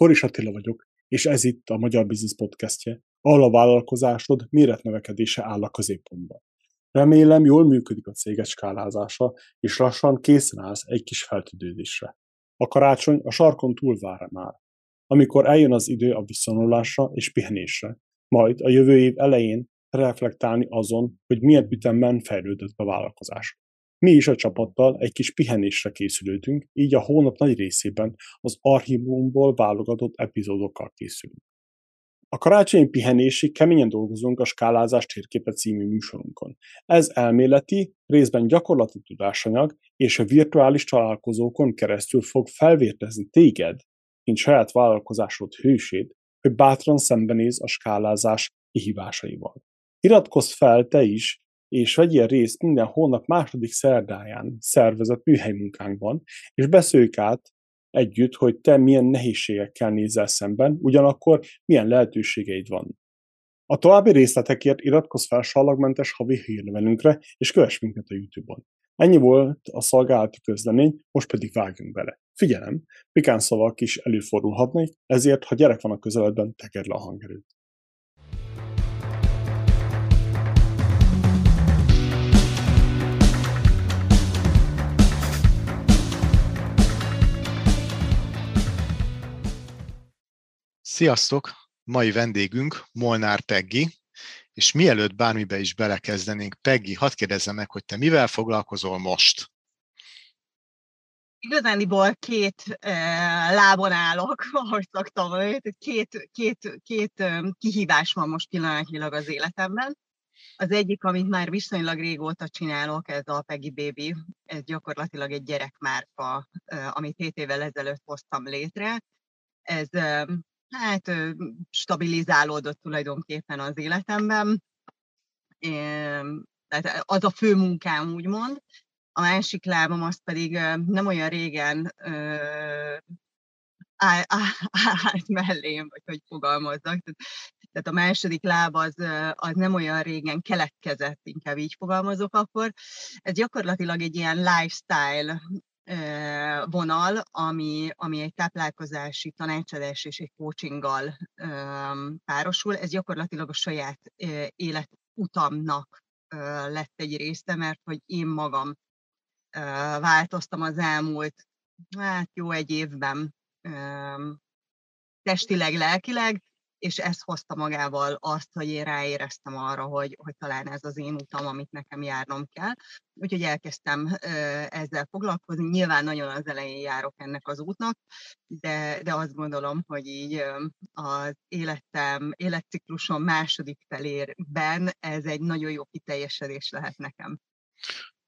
Foris Attila vagyok, és ez itt a Magyar Business Podcastje, ahol a vállalkozásod méretnövekedése áll a középpontban. Remélem jól működik a céget skálázása, és lassan készen állsz egy kis feltüdődésre. A karácsony a sarkon túl vár már, amikor eljön az idő a visszanulásra és pihenésre, majd a jövő év elején reflektálni azon, hogy milyen ütemben fejlődött a vállalkozás. Mi is a csapattal egy kis pihenésre készülődünk, így a hónap nagy részében az archívumból válogatott epizódokkal készülünk. A karácsonyi pihenésig keményen dolgozunk a Skálázás térképe című műsorunkon. Ez elméleti, részben gyakorlati tudásanyag és a virtuális találkozókon keresztül fog felvértezni téged, mint saját vállalkozásod hősét, hogy bátran szembenéz a skálázás kihívásaival. Iratkozz fel te is és vegyél részt minden hónap második szerdáján szervezett műhelymunkánkban, és beszéljük át együtt, hogy te milyen nehézségekkel nézel szemben, ugyanakkor milyen lehetőségeid van. A további részletekért iratkozz fel sallagmentes havi hírlevelünkre, és kövess minket a YouTube-on. Ennyi volt a szolgálati közlemény, most pedig vágjunk bele. Figyelem, pikán szavak is előfordulhatnak, ezért, ha gyerek van a közeledben, tekerd le a hangerőt. Sziasztok! Mai vendégünk Molnár Peggi, és mielőtt bármibe is belekezdenénk, Peggi, hadd kérdezzem meg, hogy te mivel foglalkozol most? Igazániból két e, lábon állok, ahogy szoktam két, két, két kihívás van most pillanatnyilag az életemben. Az egyik, amit már viszonylag régóta csinálok, ez a Peggy Baby, ez gyakorlatilag egy gyerekmárka, amit 7 évvel ezelőtt hoztam létre. Ez hát stabilizálódott tulajdonképpen az életemben. Tehát az a fő munkám, úgymond. A másik lábam az pedig nem olyan régen állt mellém, vagy hogy fogalmazzak. Tehát a második láb az, az nem olyan régen keletkezett, inkább így fogalmazok akkor. Ez gyakorlatilag egy ilyen lifestyle vonal, ami, ami egy táplálkozási tanácsadás és egy coachinggal párosul. Ez gyakorlatilag a saját életutamnak lett egy része, mert hogy én magam változtam az elmúlt, hát jó egy évben testileg, lelkileg, és ez hozta magával azt, hogy én ráéreztem arra, hogy, hogy talán ez az én utam, amit nekem járnom kell. Úgyhogy elkezdtem ezzel foglalkozni. Nyilván nagyon az elején járok ennek az útnak, de, de azt gondolom, hogy így az életem, életciklusom második felérben ez egy nagyon jó kiteljesedés lehet nekem.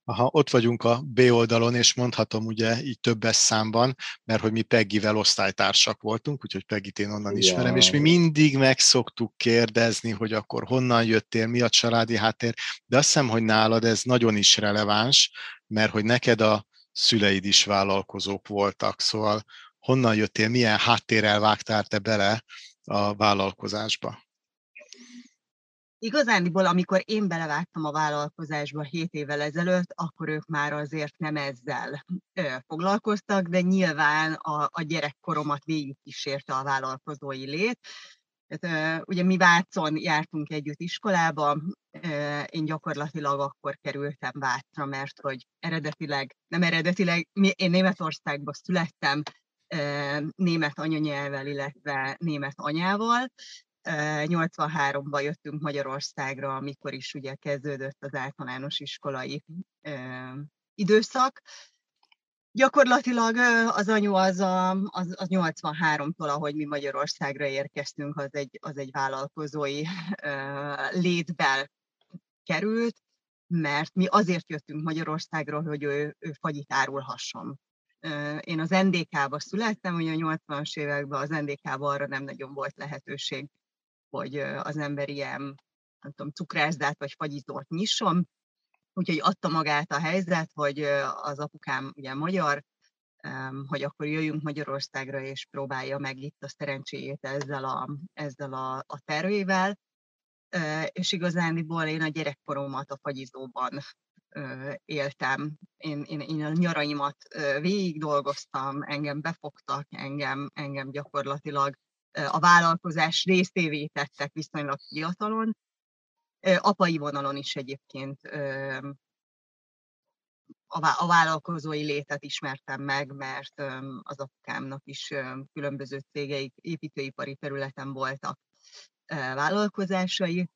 Aha, ott vagyunk a B oldalon, és mondhatom ugye így többes számban, mert hogy mi Peggivel osztálytársak voltunk, úgyhogy Peggit én onnan ismerem, ja. és mi mindig meg szoktuk kérdezni, hogy akkor honnan jöttél, mi a családi háttér, de azt hiszem, hogy nálad ez nagyon is releváns, mert hogy neked a szüleid is vállalkozók voltak, szóval honnan jöttél, milyen háttérrel vágtál te bele a vállalkozásba? Igazániból, amikor én belevágtam a vállalkozásba 7 évvel ezelőtt, akkor ők már azért nem ezzel ö, foglalkoztak, de nyilván a, a gyerekkoromat kísérte a vállalkozói lét. Tehát, ö, ugye mi Vácon jártunk együtt iskolába, ö, én gyakorlatilag akkor kerültem Vácra, mert hogy eredetileg, nem eredetileg, én Németországban születtem, német anyanyelvvel, illetve német anyával, 83-ban jöttünk Magyarországra, amikor is ugye kezdődött az általános iskolai időszak. Gyakorlatilag az anyu az, a, az, az 83-tól, ahogy mi Magyarországra érkeztünk, az egy, az egy vállalkozói létbe került, mert mi azért jöttünk Magyarországra, hogy ő, ő fagyit árulhasson. Én az NDK-ba születtem, ugye a 80-as években az NDK-ba arra nem nagyon volt lehetőség hogy az ember ilyen, nem tudom, cukrászdát vagy fagyizót nyisson. Úgyhogy adta magát a helyzet, hogy az apukám ugye magyar, hogy akkor jöjjünk Magyarországra, és próbálja meg itt a szerencséjét ezzel a, ezzel a, a tervével. És igazániból én a gyerekkoromat a fagyizóban éltem. Én, én, én a nyaraimat végig dolgoztam, engem befogtak, engem, engem gyakorlatilag a vállalkozás részévé tettek viszonylag fiatalon. Apai vonalon is egyébként a vállalkozói létet ismertem meg, mert az apukámnak is különböző cégeik építőipari területen voltak vállalkozásai,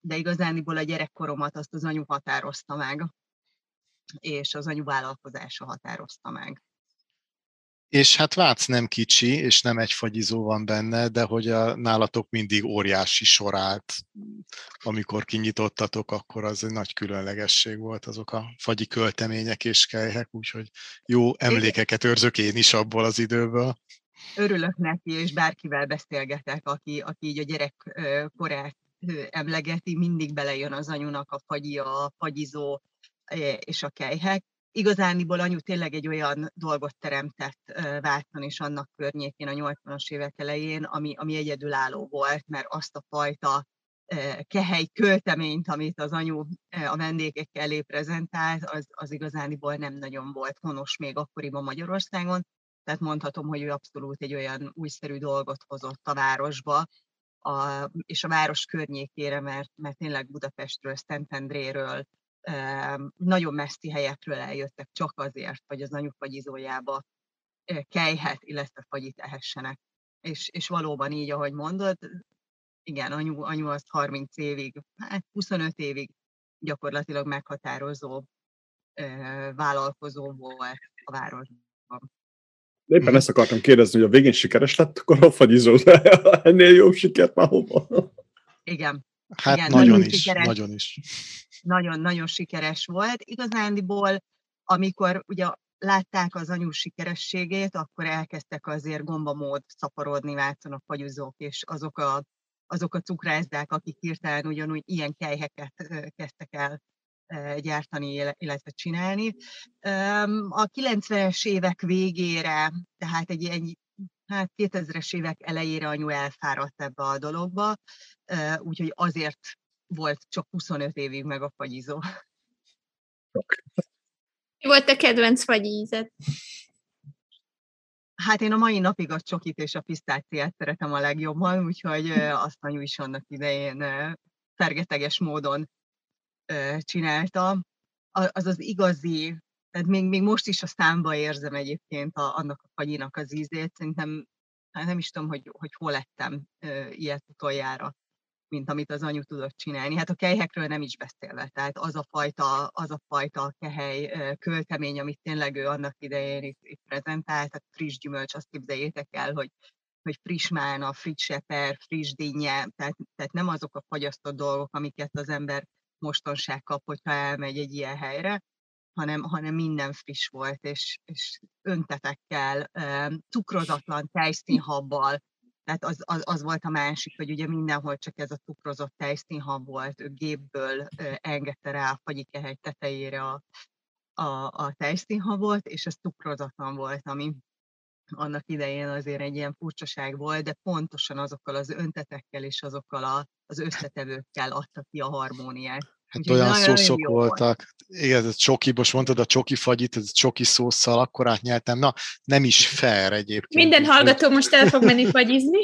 de igazániból a gyerekkoromat azt az anyu határozta meg, és az anyu vállalkozása határozta meg. És hát Vác nem kicsi, és nem egy fagyizó van benne, de hogy a, nálatok mindig óriási sor állt. Amikor kinyitottatok, akkor az egy nagy különlegesség volt azok a fagyi költemények és kelyhek, úgyhogy jó emlékeket őrzök én is abból az időből. Örülök neki, és bárkivel beszélgetek, aki, aki így a gyerek korát emlegeti, mindig belejön az anyunak a fagyi, a fagyizó és a kejhek. Igazániból anyu tényleg egy olyan dolgot teremtett Vácon és annak környékén a 80-as évek elején, ami, ami egyedülálló volt, mert azt a fajta kehely költeményt, amit az anyu a vendégek elé prezentált, az, az igazániból nem nagyon volt honos még akkoriban Magyarországon. Tehát mondhatom, hogy ő abszolút egy olyan újszerű dolgot hozott a városba, a, és a város környékére, mert, mert tényleg Budapestről, Szentendréről, nagyon messzi helyekről eljöttek csak azért, hogy az anyufagyizójába kejhet, illetve fagyit ehessenek. És, és valóban így, ahogy mondod, igen, anyu, anyu az 30 évig, hát 25 évig gyakorlatilag meghatározó vállalkozó volt a városban. Éppen mhm. ezt akartam kérdezni, hogy a végén sikeres lett, akkor a fagyizó ennél jobb sikert már hova? Igen. Hát Igen, nagyon, nagyon is, sikeres, nagyon is. Nagyon-nagyon sikeres volt. Igazándiból, amikor ugye látták az anyu sikerességét, akkor elkezdtek azért gombamód szaporodni Vácon a fagyuzók, és azok a, azok a cukrázdák, akik hirtelen ugyanúgy ilyen kejheket kezdtek el gyártani, illetve csinálni. A 90-es évek végére, tehát egy, egy hát 2000-es évek elejére anyu elfáradt ebbe a dologba, úgyhogy azért volt csak 25 évig meg a fagyizó. Mi volt a kedvenc fagyízet? Hát én a mai napig a csokit és a pisztáciát szeretem a legjobban, úgyhogy azt anyu is annak idején fergeteges módon csinálta. Az az igazi, tehát még, még most is a számba érzem egyébként a, annak a fagyinak az ízét. Szerintem hát nem is tudom, hogy, hogy hol lettem ilyet utoljára mint amit az anyu tudott csinálni. Hát a kejhekről nem is beszélve, tehát az a fajta, az a fajta kehely költemény, amit tényleg ő annak idején itt, itt prezentált, tehát friss gyümölcs, azt képzeljétek el, hogy hogy friss mána, friss seper, friss dinnye, tehát, tehát nem azok a fagyasztott dolgok, amiket az ember mostanság kap, hogyha elmegy egy ilyen helyre, hanem, hanem minden friss volt, és, és öntetekkel, cukrozatlan tejszínhabbal, tehát az, az, az volt a másik, hogy ugye mindenhol csak ez a cukrozott tejszínhab volt, ő gépből engedte rá a fagyikehegy tetejére a, a, a tejszínhabot, és ez cukrozatlan volt, ami annak idején azért egy ilyen furcsaság volt, de pontosan azokkal az öntetekkel és azokkal a, az összetevőkkel adta ki a harmóniát. Hát olyan szószok voltak. Igen, ez csoki, most mondtad a csoki fagyit, ez csoki szószal, akkor átnyeltem. Na, nem is fair egyébként. Minden hallgató most el fog menni fagyizni.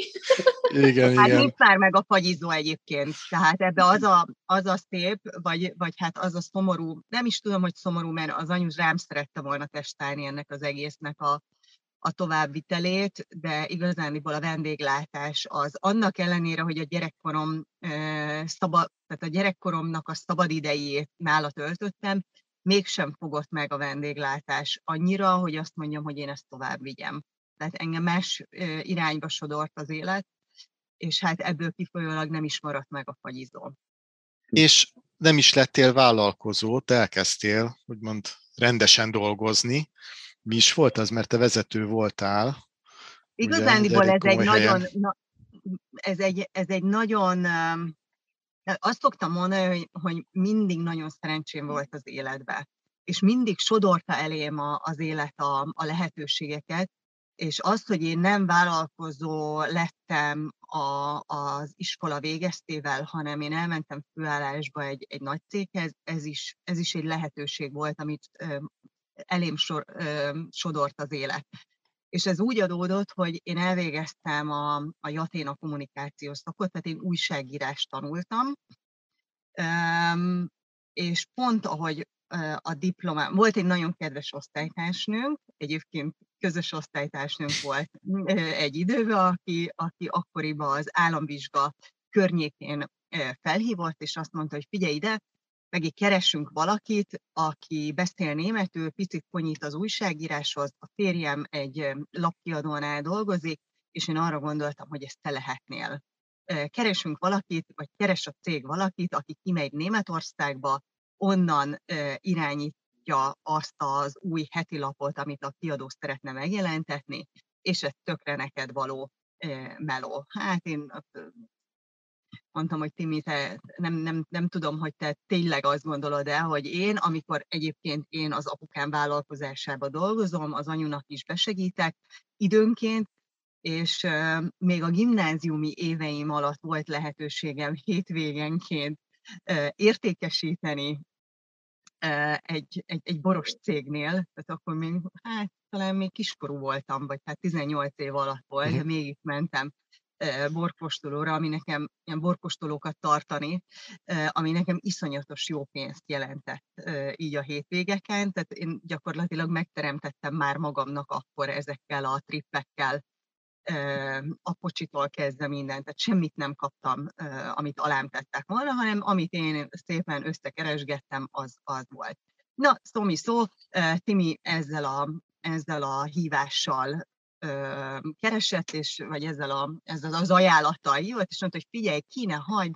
igen, hát igen. már meg a fagyizó egyébként. Tehát ebbe az a, az a szép, vagy, vagy hát az a szomorú, nem is tudom, hogy szomorú, mert az anyu rám szerette volna testálni ennek az egésznek a, a továbbvitelét, de igazániból a vendéglátás az annak ellenére, hogy a gyerekkorom szabad, tehát a gyerekkoromnak a szabad idejét nála töltöttem, mégsem fogott meg a vendéglátás annyira, hogy azt mondjam, hogy én ezt tovább vigyem. Tehát engem más irányba sodort az élet, és hát ebből kifolyólag nem is maradt meg a fagyizó. És nem is lettél vállalkozó, te elkezdtél, úgymond rendesen dolgozni, mi is volt az, mert te vezető voltál. Igazándiból ez egy nagyon, na, ez egy, ez egy nagyon, azt szoktam mondani, hogy, hogy mindig nagyon szerencsém volt az életben, és mindig sodorta elém a, az élet a, a lehetőségeket, és az, hogy én nem vállalkozó lettem a, az iskola végeztével, hanem én elmentem főállásba egy, egy nagy céghez, ez is, ez is egy lehetőség volt, amit elém sor, ö, sodort az élet. És ez úgy adódott, hogy én elvégeztem a, a Jaténa kommunikációs szakot, tehát én újságírást tanultam, és pont ahogy a diplomám, volt egy nagyon kedves osztálytársnőnk, egyébként közös osztálytársnőnk volt egy időben, aki, aki akkoriban az államvizsga környékén felhívott, és azt mondta, hogy figyelj ide, meg keresünk valakit, aki beszél németül, picit konyít az újságíráshoz, a férjem egy lapkiadónál dolgozik, és én arra gondoltam, hogy ezt te lehetnél. Keresünk valakit, vagy keres a cég valakit, aki kimegy Németországba, onnan irányítja azt az új heti lapot, amit a kiadó szeretne megjelentetni, és ez tökre neked való meló. Hát én mondtam, hogy Timi, te nem, nem, nem tudom, hogy te tényleg azt gondolod el, hogy én, amikor egyébként én az apukám vállalkozásába dolgozom, az anyunak is besegítek időnként, és még a gimnáziumi éveim alatt volt lehetőségem hétvégenként értékesíteni egy, egy, egy boros cégnél, tehát akkor még, hát talán még kiskorú voltam, vagy hát 18 év alatt volt, de mégis mentem borkostolóra, ami nekem ilyen borkostolókat tartani, ami nekem iszonyatos jó pénzt jelentett így a hétvégeken, tehát én gyakorlatilag megteremtettem már magamnak akkor ezekkel a trippekkel, a pocsitól kezdve mindent, tehát semmit nem kaptam, amit alám tettek volna, hanem amit én szépen összekeresgettem, az, az volt. Na, szó mi szó, Timi ezzel a, ezzel a hívással keresett, és, vagy ezzel, a, ezzel az ajánlattal jött, és mondta, hogy figyelj, ne hagyd,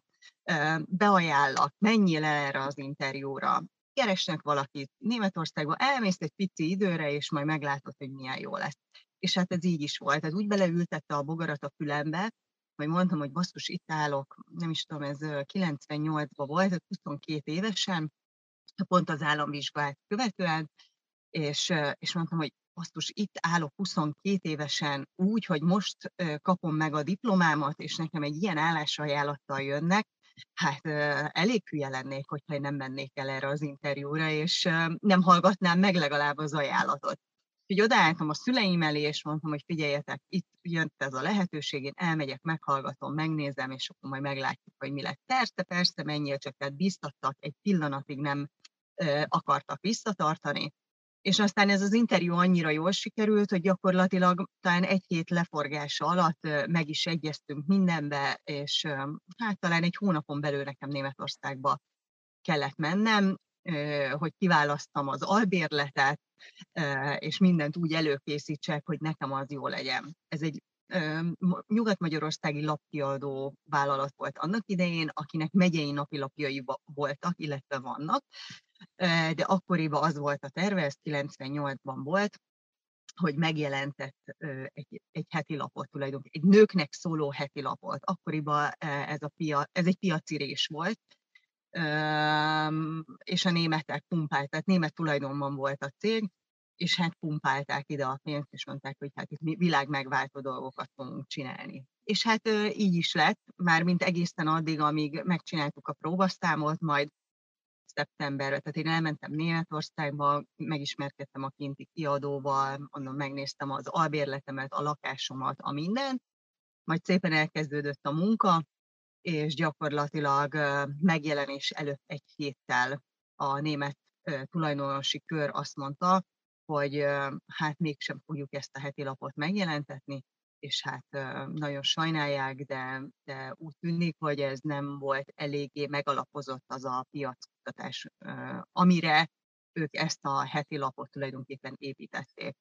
beajánlak, menjél el erre az interjúra, keresnek valakit Németországba, elmész egy pici időre, és majd meglátod, hogy milyen jó lesz. És hát ez így is volt. Ez úgy beleültette a bogarat a fülembe, hogy mondtam, hogy basszus, itt állok, nem is tudom, ez 98-ban volt, 22 évesen, pont az államvizsgát követően, és, és mondtam, hogy basszus, itt állok 22 évesen úgy, hogy most kapom meg a diplomámat, és nekem egy ilyen állásajánlattal jönnek, hát elég hülye lennék, hogyha én nem mennék el erre az interjúra, és nem hallgatnám meg legalább az ajánlatot. Úgyhogy odaálltam a szüleim elé, és mondtam, hogy figyeljetek, itt jött ez a lehetőség, én elmegyek, meghallgatom, megnézem, és akkor majd meglátjuk, hogy mi lett. Persze, persze, menjél, csak tehát biztattak, egy pillanatig nem akartak visszatartani, és aztán ez az interjú annyira jól sikerült, hogy gyakorlatilag talán egy-két leforgása alatt meg is egyeztünk mindenbe, és hát talán egy hónapon belül nekem Németországba kellett mennem, hogy kiválasztam az albérletet, és mindent úgy előkészítsek, hogy nekem az jó legyen. Ez egy nyugat-magyarországi lapkiadó vállalat volt annak idején, akinek megyei napilapjai voltak, illetve vannak, de akkoriban az volt a terve, ez 98-ban volt, hogy megjelentett egy, egy heti lapot tulajdonképpen, egy nőknek szóló heti lapot. Akkoriban ez, a pia, ez egy piacirés volt, és a németek pumpálták, tehát német tulajdonban volt a cég, és hát pumpálták ide a pénzt, és mondták, hogy hát itt világ megváltó dolgokat fogunk csinálni. És hát így is lett, már mint egészen addig, amíg megcsináltuk a próbaszámot, majd szeptemberre, tehát én elmentem Németországba, megismerkedtem a kinti kiadóval, onnan megnéztem az albérletemet, a lakásomat, a mindent, majd szépen elkezdődött a munka, és gyakorlatilag megjelenés előtt egy héttel a német tulajdonosi kör azt mondta, hogy hát mégsem fogjuk ezt a heti lapot megjelentetni, és hát nagyon sajnálják, de, de úgy tűnik, hogy ez nem volt eléggé megalapozott az a piackutatás, amire ők ezt a heti lapot tulajdonképpen építették.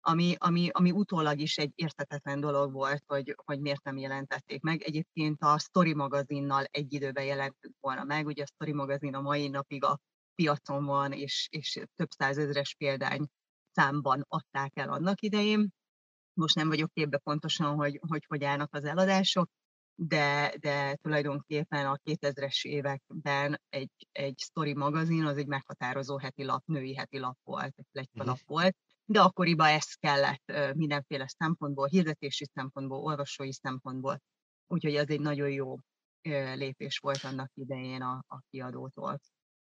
Ami, ami, ami utólag is egy értetetlen dolog volt, hogy, hogy miért nem jelentették meg. Egyébként a Story magazinnal egy időben jelentünk volna meg, ugye a Story magazin a mai napig a piacon van, és, és több százezres példány számban adták el annak idején most nem vagyok képbe pontosan, hogy hogy, hogy állnak az eladások, de, de tulajdonképpen a 2000-es években egy, egy story magazin az egy meghatározó heti lap, női heti lap volt, egy plegyka lap volt, de akkoriban ez kellett mindenféle szempontból, hirdetési szempontból, olvasói szempontból. úgyhogy ez egy nagyon jó lépés volt annak idején a, a kiadótól.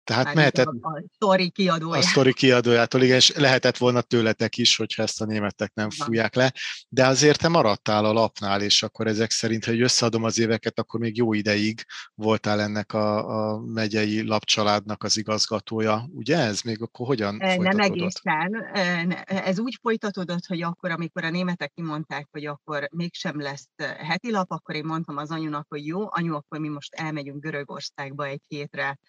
Tehát Már mehetett... A, sztori kiadójától. A sztori kiadójától, igen, és lehetett volna tőletek is, hogyha ezt a németek nem fújják le. De azért te maradtál a lapnál, és akkor ezek szerint, hogy összeadom az éveket, akkor még jó ideig voltál ennek a, a megyei lapcsaládnak az igazgatója. Ugye ez még akkor hogyan Nem egészen. Ez úgy folytatódott, hogy akkor, amikor a németek kimondták, hogy akkor mégsem lesz heti lap, akkor én mondtam az anyunak, hogy jó, anyu, akkor mi most elmegyünk Görögországba egy hétre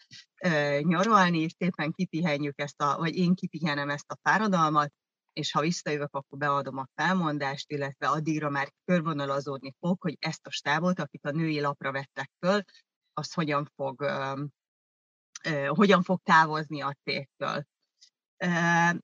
nyaralni, és szépen kipihenjük ezt a, vagy én kipihenem ezt a fáradalmat, és ha visszajövök, akkor beadom a felmondást, illetve addigra már körvonalazódni fog, hogy ezt a stábot, akit a női lapra vettek föl, az hogyan fog, uh, uh, hogyan fog távozni a cégtől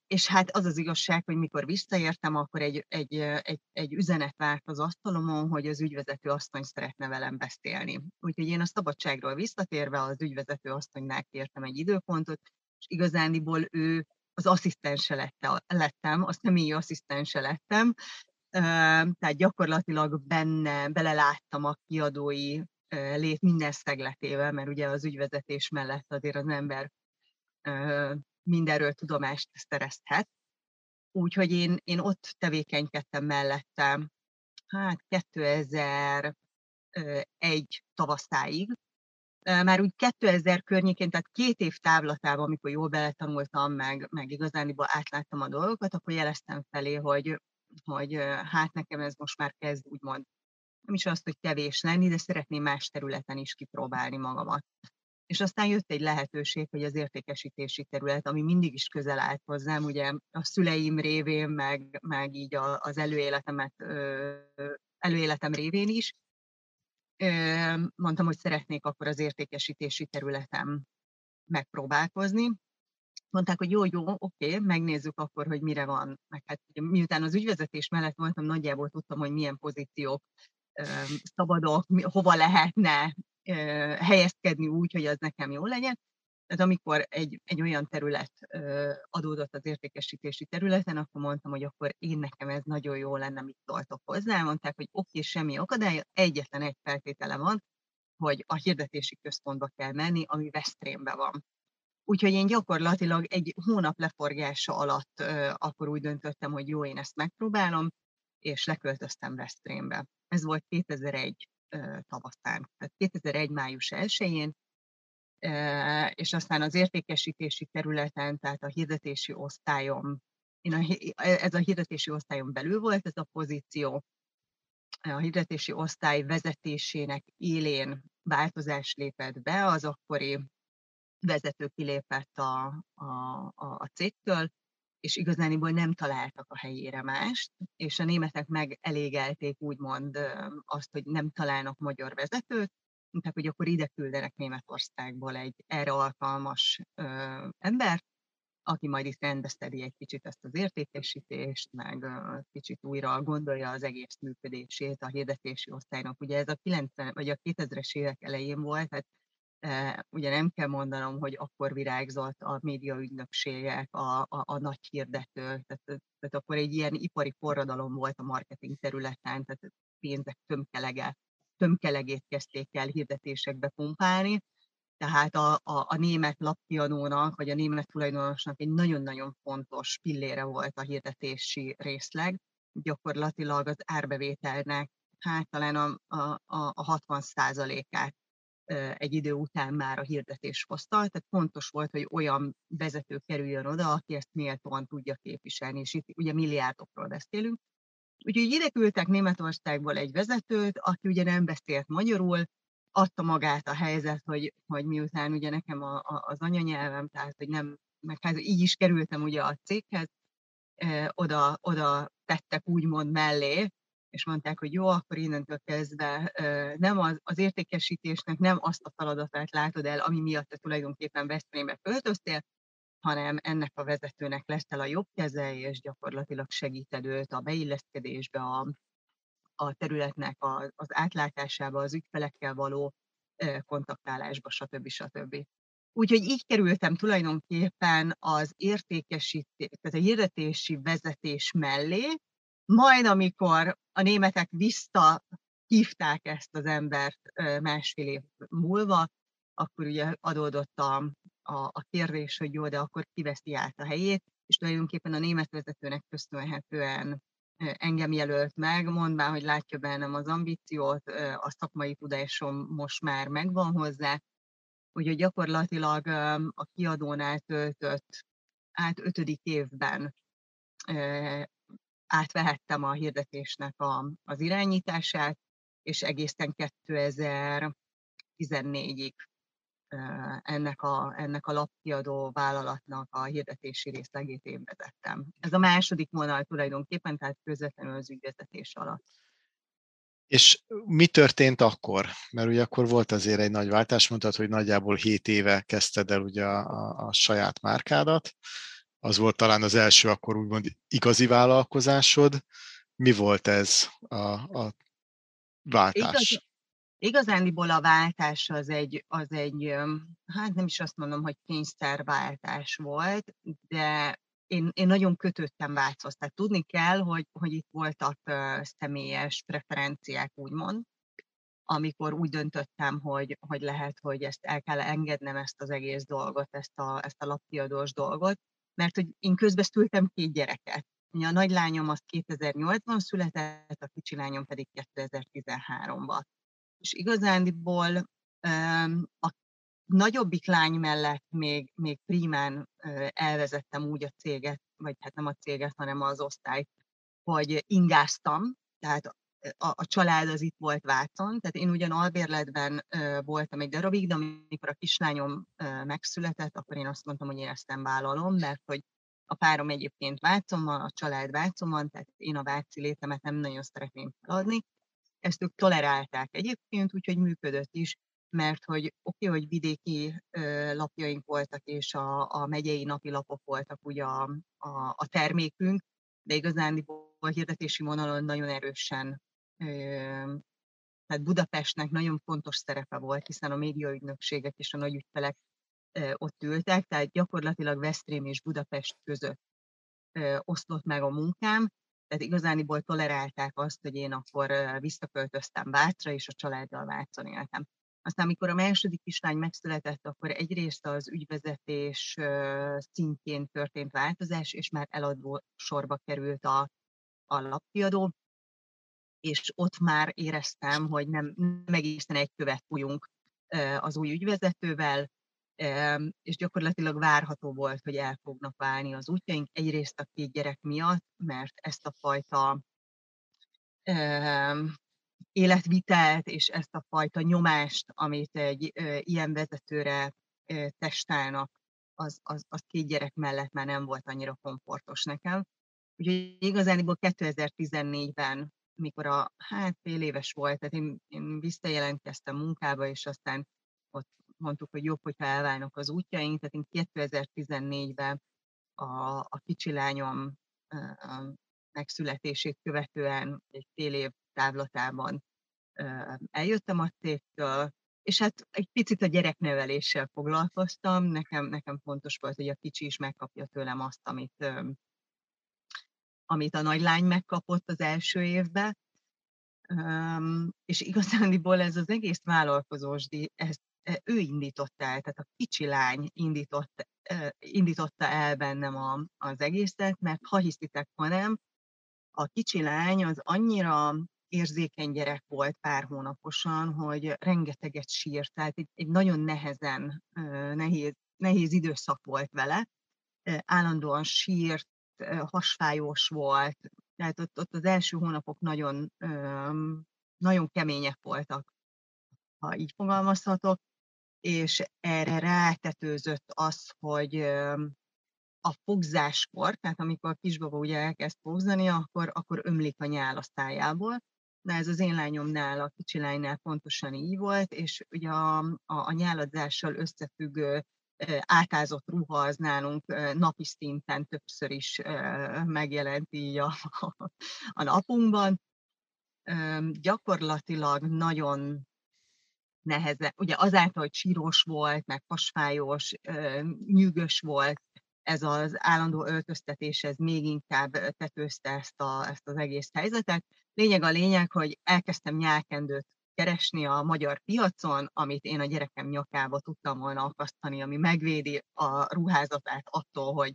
és hát az az igazság, hogy mikor visszaértem, akkor egy, egy, egy, egy üzenet várt az asztalomon, hogy az ügyvezető asszony szeretne velem beszélni. Úgyhogy én a szabadságról visszatérve az ügyvezető asszonynál kértem egy időpontot, és igazániból ő az asszisztense lette, lettem, a személyi asszisztense lettem, tehát gyakorlatilag benne beleláttam a kiadói lét minden szegletével, mert ugye az ügyvezetés mellett azért az ember mindenről tudomást szerezhet. Úgyhogy én, én ott tevékenykedtem mellette, hát 2001 tavaszáig, már úgy 2000 környékén, tehát két év távlatában, amikor jól beletanultam, meg, meg igazániból átláttam a dolgokat, akkor jeleztem felé, hogy, hogy hát nekem ez most már kezd úgymond nem is azt, hogy kevés lenni, de szeretném más területen is kipróbálni magamat. És aztán jött egy lehetőség, hogy az értékesítési terület, ami mindig is közel állt hozzám, ugye a szüleim révén, meg, meg így az előéletemet, előéletem révén is, mondtam, hogy szeretnék akkor az értékesítési területem megpróbálkozni. Mondták, hogy jó, jó, oké, megnézzük akkor, hogy mire van. Meg hát miután az ügyvezetés mellett voltam, nagyjából tudtam, hogy milyen pozíciók szabadok, hova lehetne helyezkedni úgy, hogy az nekem jó legyen. Tehát amikor egy, egy olyan terület adódott az értékesítési területen, akkor mondtam, hogy akkor én nekem ez nagyon jó lenne, mit szóltok hozzá. Mondták, hogy oké, okay, semmi akadály, egyetlen egy feltétele van, hogy a hirdetési központba kell menni, ami Veszprémben van. Úgyhogy én gyakorlatilag egy hónap leforgása alatt akkor úgy döntöttem, hogy jó, én ezt megpróbálom, és leköltöztem Veszprémbe. Ez volt 2001 tavaszán, tehát 2001. május 1-én, és aztán az értékesítési területen, tehát a hirdetési osztályom, én a, ez a hirdetési osztályon belül volt ez a pozíció, a hirdetési osztály vezetésének élén változás lépett be, az akkori vezető kilépett a, a, a, cégtől, és igazániból nem találtak a helyére mást, és a németek megelégelték úgymond azt, hogy nem találnak magyar vezetőt, tehát hogy akkor ide küldenek Németországból egy erre alkalmas ö, embert, aki majd itt rendeztedi egy kicsit ezt az értékesítést, meg ö, kicsit újra gondolja az egész működését a hirdetési osztálynak. Ugye ez a 90 vagy a 2000-es évek elején volt, tehát Ugye nem kell mondanom, hogy akkor virágzott a médiaügynökségek, a, a, a nagy hirdető, tehát, tehát akkor egy ilyen ipari forradalom volt a marketing területen, tehát pénzek tömkelege, tömkelegét kezdték el hirdetésekbe pumpálni, tehát a, a, a német lapkiadónak, vagy a német tulajdonosnak egy nagyon-nagyon fontos pillére volt a hirdetési részleg, gyakorlatilag az árbevételnek hát talán a, a, a 60 át egy idő után már a hirdetés hozta, tehát fontos volt, hogy olyan vezető kerüljön oda, aki ezt méltóan tudja képviselni, és itt ugye milliárdokról beszélünk. Úgyhogy ide küldtek Németországból egy vezetőt, aki ugye nem beszélt magyarul, adta magát a helyzet, hogy, hogy miután ugye nekem a, a, az anyanyelvem, tehát hogy nem, meg hát így is kerültem ugye a céghez, oda, oda tettek úgymond mellé, és mondták, hogy jó, akkor innentől kezdve nem az, az értékesítésnek nem azt a feladatát látod el, ami miatt te tulajdonképpen Veszprémbe költöztél, hanem ennek a vezetőnek leszel a jobb keze, és gyakorlatilag segíted őt a beilleszkedésbe, a, a területnek a, az átlátásába, az ügyfelekkel való kontaktálásba, stb. stb. Úgyhogy így kerültem tulajdonképpen az értékesítés, tehát a hirdetési vezetés mellé, majd amikor a németek vissza hívták ezt az embert másfél év múlva, akkor ugye adódott a, a, a kérdés, hogy jó, de akkor kiveszi át a helyét, és tulajdonképpen a német vezetőnek köszönhetően engem jelölt meg, mondván, hogy látja bennem az ambíciót, a szakmai tudásom most már megvan hozzá, úgyhogy gyakorlatilag a kiadónál töltött át ötödik évben átvehettem a hirdetésnek a, az irányítását, és egészen 2014-ig ennek a, ennek a lapkiadó vállalatnak a hirdetési részlegét én vezettem. Ez a második vonal tulajdonképpen, tehát közvetlenül az ügyvezetés alatt. És mi történt akkor? Mert ugye akkor volt azért egy nagy váltás, mondtad, hogy nagyjából 7 éve kezdted el ugye a, a, a saját márkádat. Az volt talán az első akkor úgymond igazi vállalkozásod. Mi volt ez a, a váltás? Igaz, Igazándiból a váltás az egy, az egy, hát nem is azt mondom, hogy kényszerváltás volt, de én, én nagyon kötöttem Váchoz. Tehát tudni kell, hogy, hogy itt voltak személyes preferenciák, úgymond, amikor úgy döntöttem, hogy, hogy lehet, hogy ezt el kell engednem ezt az egész dolgot, ezt a, ezt a lapkiadós dolgot, mert hogy én közben szültem két gyereket. Ugye a nagylányom az 2008-ban született, a kicsi lányom pedig 2013-ban és igazándiból a nagyobbik lány mellett még, még primán elvezettem úgy a céget, vagy hát nem a céget, hanem az osztályt, hogy ingáztam, tehát a, a család az itt volt Vácon, tehát én ugyan albérletben uh, voltam egy darabig, de amikor a kislányom uh, megszületett, akkor én azt mondtam, hogy én ezt nem vállalom, mert hogy a párom egyébként Vácon van, a család Vácon van, tehát én a váci létemet nem nagyon szeretném feladni, ezt ők tolerálták egyébként, úgyhogy működött is, mert hogy oké, okay, hogy vidéki ö, lapjaink voltak, és a, a megyei napi lapok voltak ugye a, a, a termékünk, de igazán a hirdetési vonalon nagyon erősen ö, tehát Budapestnek nagyon fontos szerepe volt, hiszen a médiaügynökségek és a nagy ügyfelek ott ültek, tehát gyakorlatilag Veszprém és Budapest között oszlott meg a munkám, tehát igazániból tolerálták azt, hogy én akkor visszaköltöztem Vácra, és a családdal Vácon éltem. Aztán, amikor a második kislány megszületett, akkor egyrészt az ügyvezetés szintjén történt változás, és már eladó sorba került a, a lapkiadó, és ott már éreztem, hogy nem, nem egészen egy követ fújunk az új ügyvezetővel, és gyakorlatilag várható volt, hogy el fognak válni az útjaink. Egyrészt a két gyerek miatt, mert ezt a fajta életvitelt és ezt a fajta nyomást, amit egy ilyen vezetőre testálnak, az, az, az két gyerek mellett már nem volt annyira komfortos nekem. Úgyhogy igazániból 2014-ben, mikor a hát fél éves volt, tehát én, én visszajelentkeztem munkába, és aztán ott mondtuk, hogy jobb, hogyha elválnak az útjaink, tehát én 2014-ben a, a kicsi lányom megszületését követően egy fél év távlatában eljöttem a cégtől, és hát egy picit a gyerekneveléssel foglalkoztam. Nekem, nekem fontos volt, hogy a kicsi is megkapja tőlem azt, amit, amit a nagylány megkapott az első évben. Um, és igazándiból ez az egész vállalkozós, ezt ő indította el, tehát a kicsi lány indított, indította el bennem a, az egészet, mert ha hiszitek, ha nem, a kicsi lány az annyira érzékeny gyerek volt pár hónaposan, hogy rengeteget sírt, tehát egy, egy nagyon nehezen, nehéz, nehéz időszak volt vele. Állandóan sírt, hasfájós volt, tehát ott, ott az első hónapok nagyon, nagyon kemények voltak, ha így fogalmazhatok, és erre rátetőzött az, hogy a fogzáskor, tehát amikor a kisbaba ugye elkezd fogzani, akkor, akkor ömlik a nyál a szájából. Na ez az én lányomnál, a kicsi lánynál pontosan így volt, és ugye a, a, a nyáladzással összefüggő átázott ruha az nálunk napi szinten többször is megjelent így a, a napunkban. Gyakorlatilag nagyon nehezen, ugye azáltal, hogy sírós volt, meg pasfájos, nyűgös volt, ez az állandó öltöztetés, ez még inkább tetőzte ezt, a, ezt az egész helyzetet, Lényeg a lényeg, hogy elkezdtem nyálkendőt keresni a magyar piacon, amit én a gyerekem nyakába tudtam volna akasztani, ami megvédi a ruházatát attól, hogy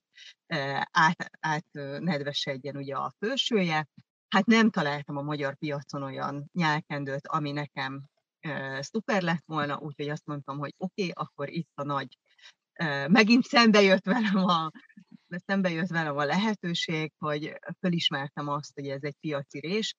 át, átnedvesedjen ugye a fősője. Hát nem találtam a magyar piacon olyan nyálkendőt, ami nekem szuper lett volna, úgyhogy azt mondtam, hogy oké, okay, akkor itt a nagy, megint szembe jött velem a, szembe jött velem a lehetőség, hogy fölismertem azt, hogy ez egy piaci rés,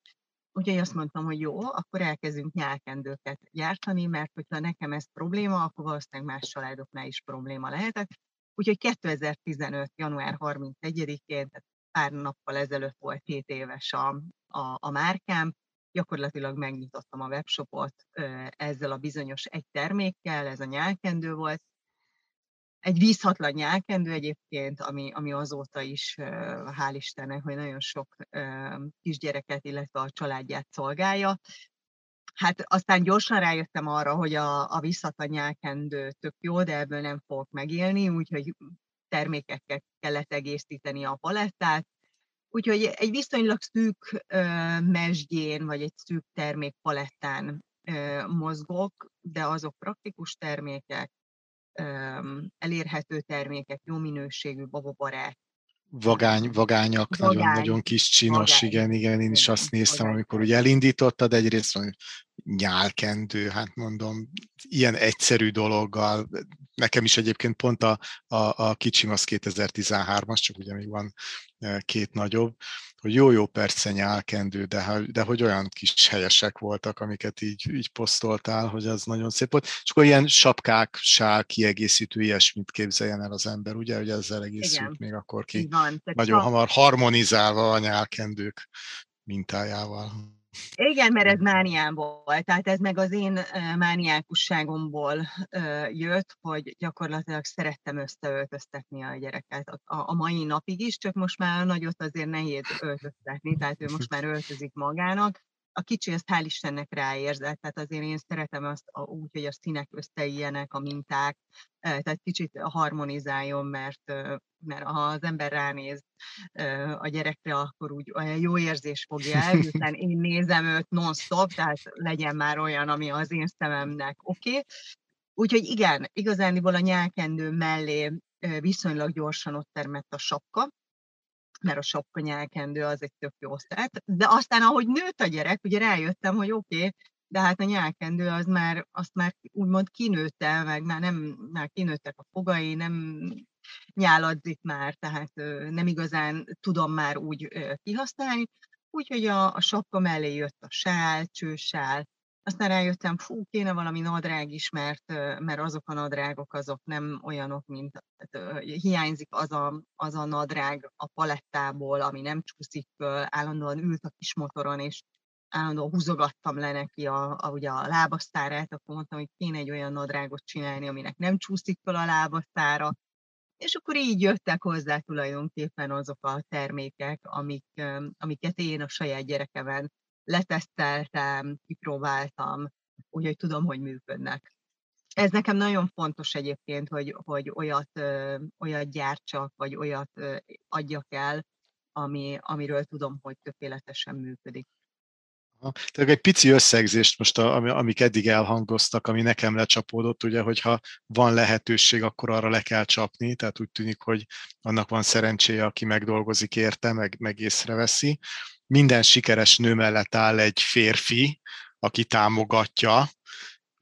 Úgyhogy azt mondtam, hogy jó, akkor elkezdünk nyálkendőket gyártani, mert hogyha nekem ez probléma, akkor valószínűleg más családoknál is probléma lehetett. Úgyhogy 2015. január 31-én, tehát pár nappal ezelőtt volt 7 éves a, a, a márkám, gyakorlatilag megnyitottam a webshopot ezzel a bizonyos egy termékkel, ez a nyálkendő volt, egy vízhatlan nyálkendő egyébként, ami, ami azóta is, hál' Istennek, hogy nagyon sok kisgyereket, illetve a családját szolgálja. Hát aztán gyorsan rájöttem arra, hogy a, a vízhatlan nyálkendő tök jó, de ebből nem fogok megélni, úgyhogy termékekkel kellett egészíteni a palettát. Úgyhogy egy viszonylag szűk ö, mesdjén, vagy egy szűk termékpalettán ö, mozgok, de azok praktikus termékek, elérhető termékek, jó minőségű, bababarát. Vagány, vagányak, Vagány. nagyon, nagyon kis csinos, Vagány. igen, igen, én is azt néztem, Vagány. amikor ugye elindítottad, egyrészt van nyálkendő, hát mondom, ilyen egyszerű dologgal, nekem is egyébként pont a, a, a kicsim az 2013-as, csak ugye még van e, két nagyobb, hogy jó-jó perce nyálkendő, de, de hogy olyan kis helyesek voltak, amiket így, így posztoltál, hogy az nagyon szép volt. És akkor ilyen sapkák, sál, kiegészítő, ilyesmit képzeljen el az ember, ugye, hogy ezzel egészült még akkor ki. Van, nagyon hamar harmonizálva a nyálkendők mintájával. Igen, mert ez mániámból, tehát ez meg az én mániákusságomból jött, hogy gyakorlatilag szerettem összeöltöztetni a gyereket a, mai napig is, csak most már nagyot azért nehéz öltöztetni, tehát ő most már öltözik magának, a kicsi azt hál' Istennek ráérzett, tehát azért én szeretem azt úgy, hogy a színek összeilyenek, a minták, tehát kicsit harmonizáljon, mert, mert ha az ember ránéz a gyerekre, akkor úgy olyan jó érzés fogja el, hiszen én nézem őt non-stop, tehát legyen már olyan, ami az én szememnek oké. Okay. Úgyhogy igen, igazániból a nyálkendő mellé viszonylag gyorsan ott termett a sapka, mert a sapka nyelkendő az egy tök jó szett. De aztán, ahogy nőtt a gyerek, ugye rájöttem, hogy oké, okay, de hát a nyálkendő az már, azt már úgymond kinőtte, meg már nem, már kinőttek a fogai, nem nyáladzik már, tehát nem igazán tudom már úgy kihasználni. Úgyhogy a, a sapka mellé jött a sál, csősál, aztán rájöttem, fú, kéne valami nadrág is, mert, mert azok a nadrágok azok nem olyanok, mint tehát, hiányzik az a, az a nadrág a palettából, ami nem csúszik állandóan ült a kis motoron, és állandóan húzogattam le neki a, a, ugye a lábasztárát, akkor mondtam, hogy kéne egy olyan nadrágot csinálni, aminek nem csúszik fel a lábasztára, és akkor így jöttek hozzá tulajdonképpen azok a termékek, amik, amiket én a saját gyerekemen leteszteltem, kipróbáltam, úgyhogy tudom, hogy működnek. Ez nekem nagyon fontos egyébként, hogy, hogy olyat, olyat gyártsak, vagy olyat adjak el, ami, amiről tudom, hogy tökéletesen működik. Tehát egy pici összegzést most, a, amik eddig elhangoztak, ami nekem lecsapódott, ugye, hogyha van lehetőség, akkor arra le kell csapni, tehát úgy tűnik, hogy annak van szerencséje, aki megdolgozik érte, meg, meg észreveszi minden sikeres nő mellett áll egy férfi, aki támogatja,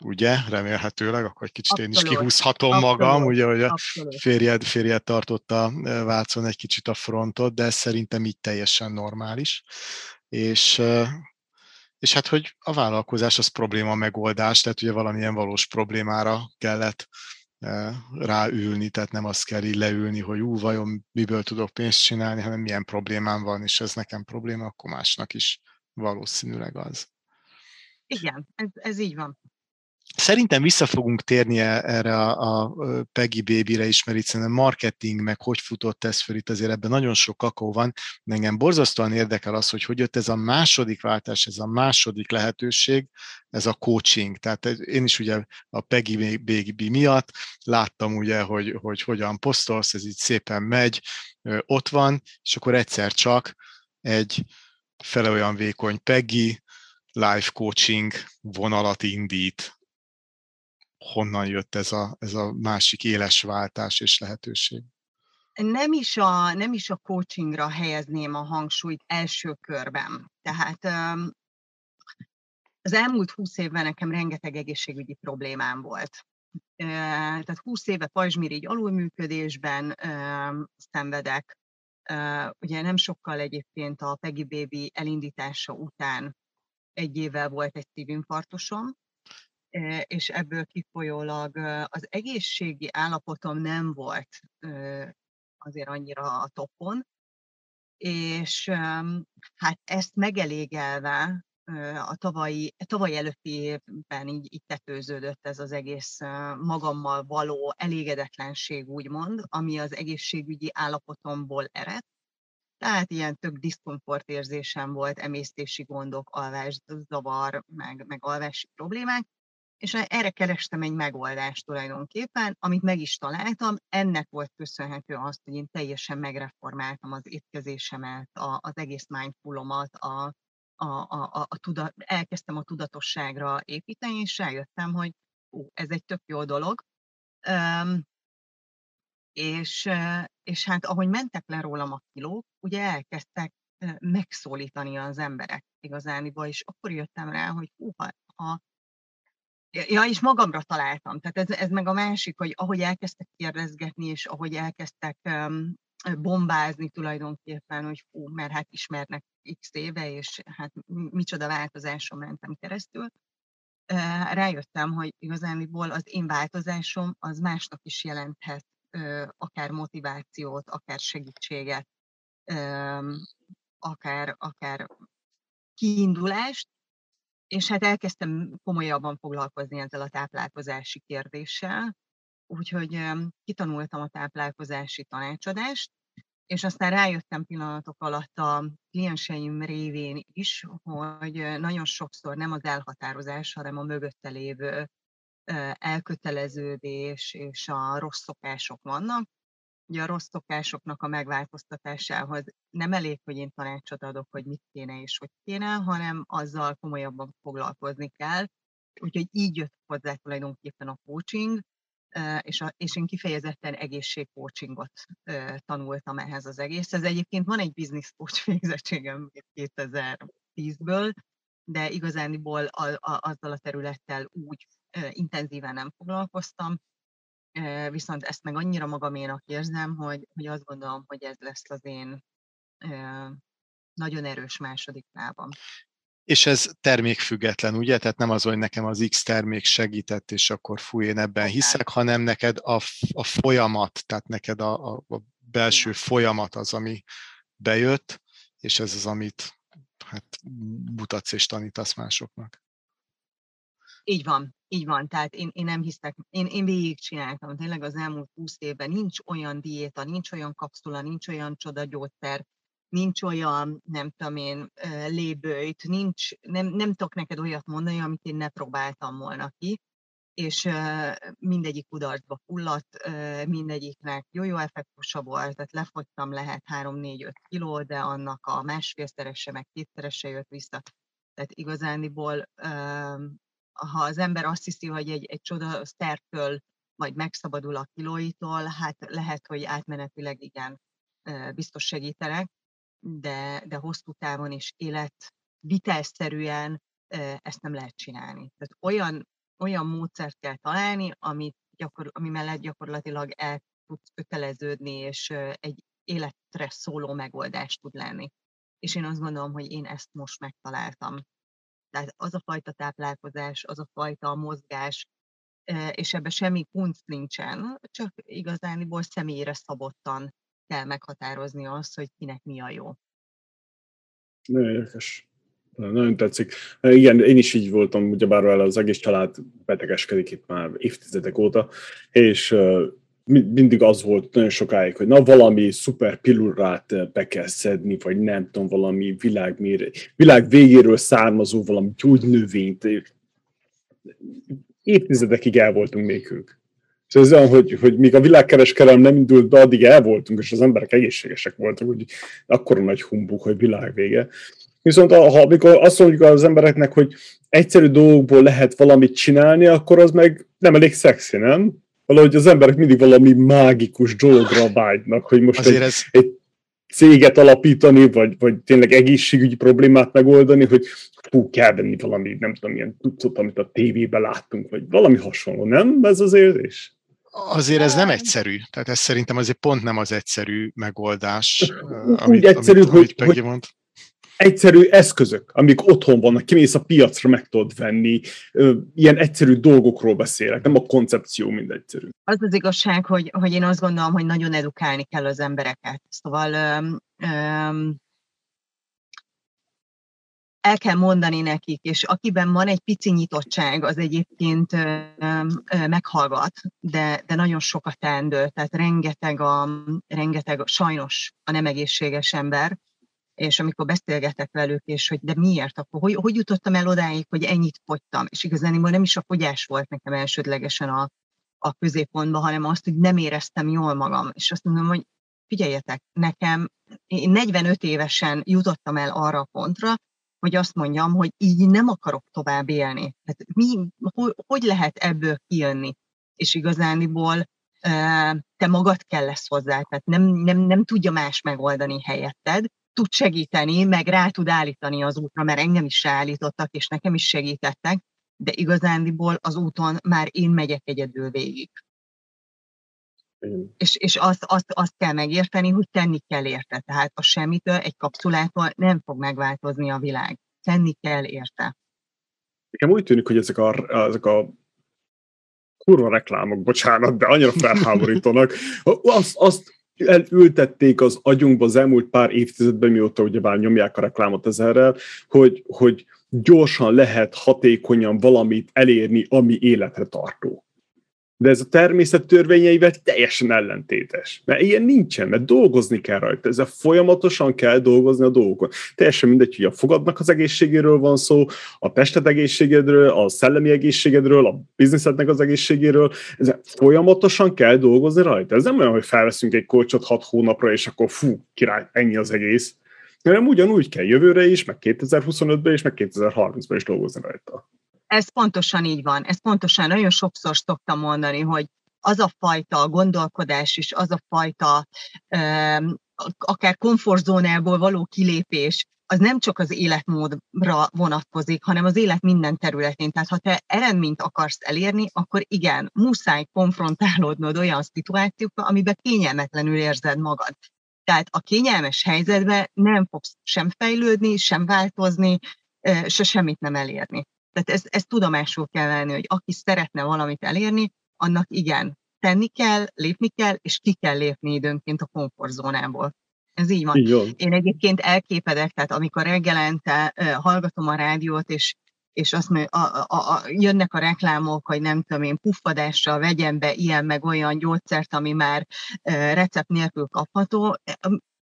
ugye, remélhetőleg, akkor egy kicsit Abszolút. én is kihúzhatom Abszolút. magam, ugye, hogy a férjed, férjed tartotta Vácon egy kicsit a frontot, de ez szerintem így teljesen normális. És, és hát, hogy a vállalkozás az probléma megoldás, tehát ugye valamilyen valós problémára kellett ráülni, tehát nem azt kell így leülni, hogy ú, vajon miből tudok pénzt csinálni, hanem milyen problémám van, és ez nekem probléma, akkor másnak is valószínűleg az. Igen, ez, ez így van. Szerintem vissza fogunk térni e, erre a, a Peggy Baby-re is, mert itt marketing, meg hogy futott ez föl, itt azért ebben nagyon sok kakó van. Engem borzasztóan érdekel az, hogy hogy jött ez a második váltás, ez a második lehetőség, ez a coaching. Tehát én is ugye a Peggy Baby miatt láttam ugye, hogy, hogy hogyan posztolsz, ez így szépen megy, ott van, és akkor egyszer csak egy fele olyan vékony Peggy, life coaching vonalat indít. Honnan jött ez a, ez a másik éles váltás és lehetőség? Nem is, a, nem is a coachingra helyezném a hangsúlyt első körben. Tehát az elmúlt húsz évben nekem rengeteg egészségügyi problémám volt. Tehát 20 éve pajzsmirigy alulműködésben szenvedek. Ugye nem sokkal egyébként a Peggy Baby elindítása után egy évvel volt egy szívinfarktusom, és ebből kifolyólag az egészségi állapotom nem volt azért annyira a topon, és hát ezt megelégelve a tavalyi, tavaly előtti évben így, így tetőződött ez az egész magammal való elégedetlenség, úgymond, ami az egészségügyi állapotomból ered. Tehát ilyen tök diszkomfort érzésem volt, emésztési gondok, alvászavar, meg, meg alvási problémák, és erre kerestem egy megoldást tulajdonképpen, amit meg is találtam. Ennek volt köszönhető az, hogy én teljesen megreformáltam az étkezésemet, a, az egész mindfulomat, a, a, a, a, a tudat, elkezdtem a tudatosságra építeni, és rájöttem, hogy ó, ez egy tök jó dolog. Um, és, és hát ahogy mentek le rólam a kilók, ugye elkezdtek megszólítani az emberek igazániból, és akkor jöttem rá, hogy hú, ha, ha Ja, és magamra találtam. Tehát ez, ez meg a másik, hogy ahogy elkezdtek kérdezgetni, és ahogy elkezdtek um, bombázni tulajdonképpen, hogy fú, mert hát ismernek x éve, és hát micsoda változáson mentem keresztül, rájöttem, hogy igazániból az én változásom az másnak is jelenthet akár motivációt, akár segítséget, akár, akár kiindulást, és hát elkezdtem komolyabban foglalkozni ezzel a táplálkozási kérdéssel, úgyhogy kitanultam a táplálkozási tanácsadást, és aztán rájöttem pillanatok alatt a klienseim révén is, hogy nagyon sokszor nem az elhatározás, hanem a mögötte lévő elköteleződés és a rossz szokások vannak. Ugye a rossz szokásoknak a megváltoztatásához nem elég, hogy én tanácsot adok, hogy mit kéne és hogy kéne, hanem azzal komolyabban foglalkozni kell. Úgyhogy így jött hozzá tulajdonképpen a coaching, és, a, és én kifejezetten egészségcoachingot tanultam ehhez az egész. Ez egyébként van egy business coach végzettségem 2010-ből, de igazániból a, a, azzal a területtel úgy intenzíven nem foglalkoztam, viszont ezt meg annyira magaménak érzem, hogy, hogy azt gondolom, hogy ez lesz az én nagyon erős második lábam. És ez termékfüggetlen, ugye? Tehát nem az, hogy nekem az X termék segített, és akkor fúj, én ebben hiszek, hanem neked a, a folyamat, tehát neked a, a, a belső folyamat az, ami bejött, és ez az, amit hát mutatsz és tanítasz másoknak. Így van, így van. Tehát én, én nem hiszek, én, én végigcsináltam. Tényleg az elmúlt 20 évben nincs olyan diéta, nincs olyan kapszula, nincs olyan csodagyógyszer, nincs olyan, nem tudom én, lébőjt, nincs, nem, nem tudok neked olyat mondani, amit én ne próbáltam volna ki, és mindegyik kudarcba fulladt, mindegyiknek jó-jó effektusa volt, tehát lefogytam lehet 3-4-5 kiló, de annak a másfélszerese, meg kétszerese jött vissza. Tehát igazániból, ha az ember azt hiszi, hogy egy, egy csoda sztertől majd megszabadul a kilóitól, hát lehet, hogy átmenetileg igen, biztos segítenek, de, de hosszú távon is élet vitelszerűen ezt nem lehet csinálni. Tehát olyan, olyan módszert kell találni, amit gyakor, ami mellett gyakorlatilag el tudsz köteleződni, és egy életre szóló megoldás tud lenni. És én azt gondolom, hogy én ezt most megtaláltam. Tehát az a fajta táplálkozás, az a fajta mozgás, és ebben semmi kunc nincsen, csak igazániból személyre szabottan kell meghatározni azt, hogy kinek mi a jó. Nagyon érdekes. Nagyon tetszik. Igen, én is így voltam, ugyebár el az egész család betegeskedik itt már évtizedek óta, és mindig az volt nagyon sokáig, hogy na valami szuper pillurát be kell szedni, vagy nem tudom, valami világ, világ végéről származó valami gyógynövényt. Évtizedekig el voltunk ők. Szóval ez olyan, hogy, hogy míg a világkereskedelem nem indult be, addig el voltunk, és az emberek egészségesek voltak, hogy akkor nagy humbuk, hogy világ vége. Viszont ha amikor azt mondjuk az embereknek, hogy egyszerű dolgokból lehet valamit csinálni, akkor az meg nem elég szexi, nem? Valahogy az emberek mindig valami mágikus dologra vágynak, hogy most egy, ez... egy céget alapítani, vagy, vagy tényleg egészségügyi problémát megoldani, hogy fú, kell venni valami, nem tudom, ilyen tucot, amit a tévében láttunk, vagy valami hasonló, nem? Ez az érzés? Azért ez nem egyszerű. Tehát ez szerintem azért pont nem az egyszerű megoldás. Úgy amit, egyszerű, amit, hogy, amit hogy, mond egyszerű eszközök, amik otthon vannak, kimész a piacra, meg tudod venni, ilyen egyszerű dolgokról beszélek, nem a koncepció mind egyszerű. Az az igazság, hogy, hogy én azt gondolom, hogy nagyon edukálni kell az embereket. Szóval öm, öm, el kell mondani nekik, és akiben van egy pici nyitottság, az egyébként ö, ö, meghallgat, de, de nagyon sokat teendő, tehát rengeteg a, rengeteg sajnos a nem egészséges ember, és amikor beszélgetek velük, és hogy de miért, akkor hogy, hogy jutottam el odáig, hogy ennyit fogytam, és igazán nem is a fogyás volt nekem elsődlegesen a, a középpontban, hanem azt, hogy nem éreztem jól magam, és azt mondom, hogy figyeljetek, nekem, én 45 évesen jutottam el arra a pontra, hogy azt mondjam, hogy így nem akarok tovább élni. Tehát mi, hogy, hogy lehet ebből kijönni? És igazániból te magad kell lesz hozzá, tehát nem, nem, nem tudja más megoldani helyetted, tud segíteni, meg rá tud állítani az útra, mert engem is ráállítottak, és nekem is segítettek, de igazándiból az úton már én megyek egyedül végig. És, és azt, azt, azt kell megérteni, hogy tenni kell érte. Tehát a semmitől, egy kapszulától nem fog megváltozni a világ. Tenni kell érte. Nekem úgy tűnik, hogy ezek a, ezek a kurva reklámok, bocsánat, de annyira felháborítanak. Azt, azt elültették az agyunkba az elmúlt pár évtizedben, mióta ugyebár nyomják a reklámot ezerrel, hogy, hogy gyorsan lehet hatékonyan valamit elérni, ami életre tartó de ez a természet törvényeivel teljesen ellentétes. Mert ilyen nincsen, mert dolgozni kell rajta, ezzel folyamatosan kell dolgozni a dolgokon. Teljesen mindegy, hogy a fogadnak az egészségéről van szó, a tested egészségedről, a szellemi egészségedről, a bizniszednek az egészségéről, ezzel folyamatosan kell dolgozni rajta. Ez nem olyan, hogy felveszünk egy kolcsot hat hónapra, és akkor fú, király, ennyi az egész. Hanem ugyanúgy kell jövőre is, meg 2025-ben is, meg 2030-ban is dolgozni rajta. Ez pontosan így van. Ez pontosan nagyon sokszor szoktam mondani, hogy az a fajta gondolkodás és az a fajta akár komfortzónából való kilépés, az nem csak az életmódra vonatkozik, hanem az élet minden területén. Tehát ha te eredményt akarsz elérni, akkor igen, muszáj konfrontálódnod olyan szituációkkal, amiben kényelmetlenül érzed magad. Tehát a kényelmes helyzetben nem fogsz sem fejlődni, sem változni, se semmit nem elérni. Tehát ezt, ezt tudomásul kell venni, hogy aki szeretne valamit elérni, annak igen, tenni kell, lépni kell, és ki kell lépni időnként a komfortzónából. Ez így van. Így Én egyébként elképedek, tehát amikor reggelente uh, hallgatom a rádiót, és és azt mondja, a, a, a, jönnek a reklámok, hogy nem tudom én, puffadásra vegyen be ilyen meg olyan gyógyszert, ami már uh, recept nélkül kapható.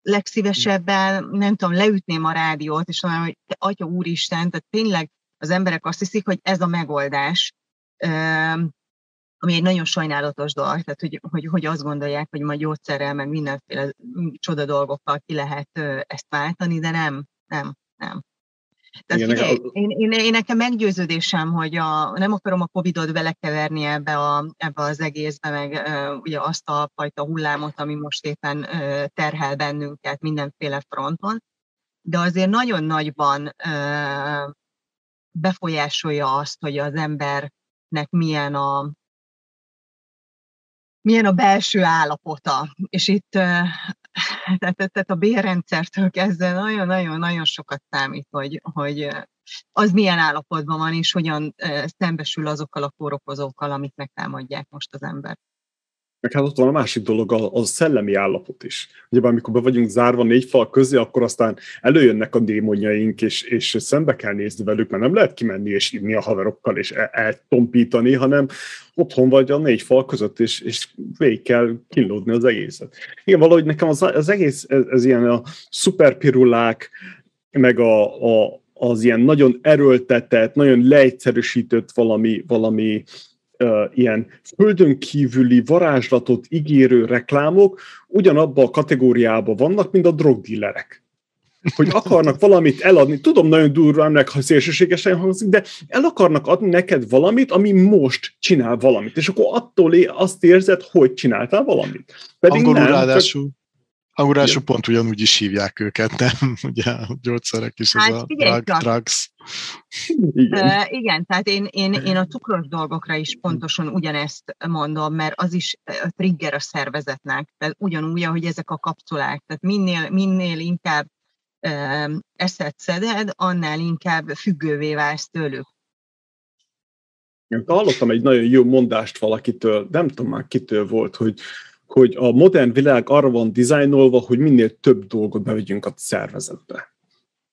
Legszívesebben, nem tudom, leütném a rádiót, és mondanám, hogy te, atya úristen, tehát tényleg az emberek azt hiszik, hogy ez a megoldás, ami egy nagyon sajnálatos dolog, tehát hogy, hogy, hogy azt gondolják, hogy majd gyógyszerrel, meg mindenféle csoda dolgokkal ki lehet ezt váltani, de nem, nem, nem. Tehát Igen, figyelj, a... én, én, én nekem meggyőződésem, hogy a, nem akarom a Covid-ot belekeverni ebbe, a, ebbe az egészbe, meg uh, ugye azt a fajta hullámot, ami most éppen uh, terhel bennünket mindenféle fronton, de azért nagyon nagyban uh, befolyásolja azt, hogy az embernek milyen a, milyen a belső állapota. És itt tehát, a bérrendszertől kezdve nagyon-nagyon-nagyon sokat számít, hogy, hogy az milyen állapotban van, és hogyan szembesül azokkal a kórokozókkal, amik megtámadják most az ember. Meg hát ott van a másik dolog, a, a szellemi állapot is. Ugye amikor be vagyunk zárva négy fal közé, akkor aztán előjönnek a démonjaink, és, és szembe kell nézni velük, mert nem lehet kimenni és inni a haverokkal, és eltompítani, hanem otthon vagy a négy fal között, és, és végig kell kínlódni az egészet. Igen, valahogy nekem az, az egész, ez, ez ilyen a szuperpirulák, meg a, a, az ilyen nagyon erőltetett, nagyon leegyszerűsített valami, valami uh, ilyen földön kívüli varázslatot ígérő reklámok ugyanabban a kategóriában vannak, mint a drogdillerek. hogy akarnak valamit eladni. Tudom, nagyon durván, meg ha szélsőségesen hangzik, de el akarnak adni neked valamit, ami most csinál valamit. És akkor attól azt érzed, hogy csináltál valamit. Pedig Angolul nem, ráadásul. Csak Angolású pont ugyanúgy is hívják őket, nem? Ugye a gyógyszerek is, hát, az a drug, drugs. Igen. Uh, igen, tehát én, én, én a cukros dolgokra is pontosan ugyanezt mondom, mert az is trigger a szervezetnek, tehát ugyanúgy, ahogy ezek a kapszulák, tehát minél, minél inkább uh, eszed szeded, annál inkább függővé válsz tőlük. Én hallottam egy nagyon jó mondást valakitől, nem tudom már kitől volt, hogy hogy a modern világ arra van dizájnolva, hogy minél több dolgot bevegyünk a szervezetbe.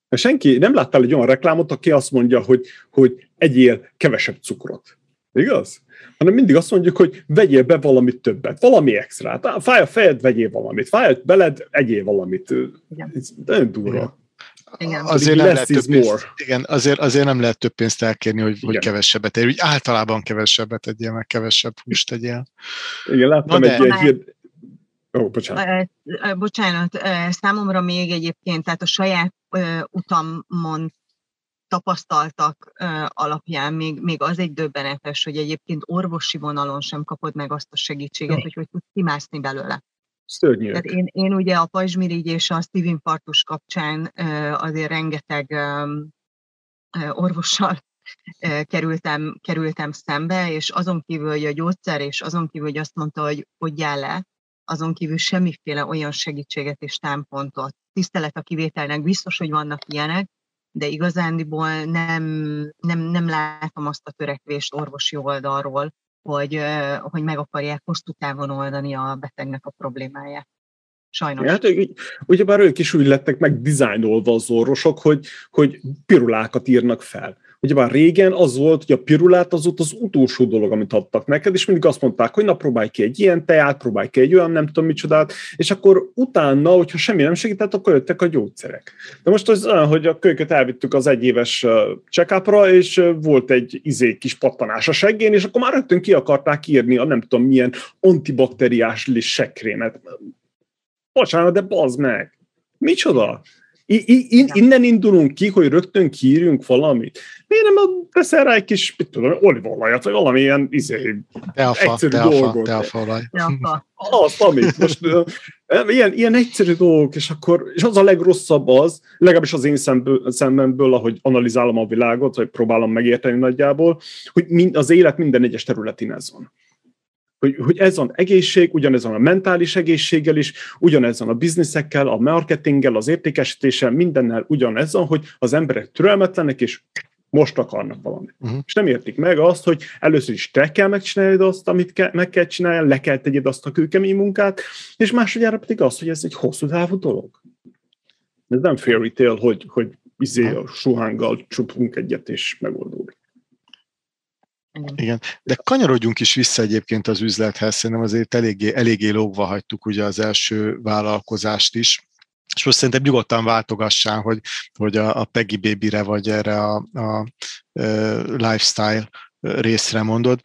Senki nem láttál egy olyan reklámot, aki azt mondja, hogy, hogy egyél kevesebb cukrot. Igaz? Hanem mindig azt mondjuk, hogy vegyél be valamit többet, valami extrát. Fáj a fejed, vegyél valamit. Fáj a beled, egyél valamit. Igen. Ez nagyon durva. Igen. Azért, nem lehet több pénzt, igen, azért, azért nem lehet több pénzt elkérni, hogy, hogy kevesebbet ér. Úgy általában kevesebbet egyél, meg kevesebb húst tegyél. Igen, láttam Na egy ilyen hír... Ó, bocsánat. Bocsánat, számomra még egyébként, tehát a saját utamon tapasztaltak alapján még, még az egy döbbenetes, hogy egyébként orvosi vonalon sem kapod meg azt a segítséget, hogy hogy tudsz kimászni belőle. Szörnyű. Tehát én, én ugye a pajzsmirigy és a szívinfarktus kapcsán azért rengeteg orvossal kerültem, kerültem szembe, és azon kívül, hogy a gyógyszer, és azon kívül, hogy azt mondta, hogy hogyjál le, azon kívül semmiféle olyan segítséget és támpontot. Tisztelet a kivételnek, biztos, hogy vannak ilyenek, de igazándiból nem, nem, nem látom azt a törekvést orvosi oldalról, hogy, hogy meg akarják hosszú távon oldani a betegnek a problémáját. Sajnos. Hát, ugyebár ők is úgy lettek meg dizájnolva az orvosok, hogy, hogy pirulákat írnak fel. Ugyebár régen az volt, hogy a pirulát az ott az utolsó dolog, amit adtak neked, és mindig azt mondták, hogy na próbálj ki egy ilyen teát, próbálj ki egy olyan nem tudom micsodát, és akkor utána, hogyha semmi nem segített, akkor jöttek a gyógyszerek. De most az olyan, hogy a kölyköt elvittük az egyéves check és volt egy izé kis pattanás a seggén, és akkor már rögtön ki akarták írni a nem tudom milyen antibakteriás sekrémet. Bocsánat, de bazd meg! Micsoda? I- I- innen indulunk ki, hogy rögtön kiírjunk valamit. Miért nem teszel rá egy kis, mit tudom, olívolajat, vagy valamilyen izé, teafa, egyszerű teafa, dolgot. Teafa olaj. Azt, amit. Most ilyen, ilyen egyszerű dolgok, és akkor, és az a legrosszabb az, legalábbis az én szemből, szemből, ahogy analizálom a világot, vagy próbálom megérteni nagyjából, hogy mind, az élet minden egyes területén ez van hogy, hogy ez van egészség, ugyanez van a mentális egészséggel is, ugyanez van a bizniszekkel, a marketinggel, az értékesítéssel, mindennel ugyanez van, hogy az emberek türelmetlenek, és most akarnak valamit. Uh-huh. És nem értik meg azt, hogy először is te kell megcsinálni azt, amit ke- meg kell csinálni, le kell tegyed azt a kőkemény munkát, és másodjára pedig az, hogy ez egy hosszú távú dolog. Ez nem fairy tale, hogy, hogy izé a suhánggal csupunk egyet, és megoldódik. Igen, de kanyarodjunk is vissza egyébként az üzlethez, szerintem azért eléggé, eléggé lógva hagytuk ugye az első vállalkozást is, és most szerintem nyugodtan váltogassál, hogy, hogy a, a Peggy Baby-re vagy erre a, a, a lifestyle részre mondod.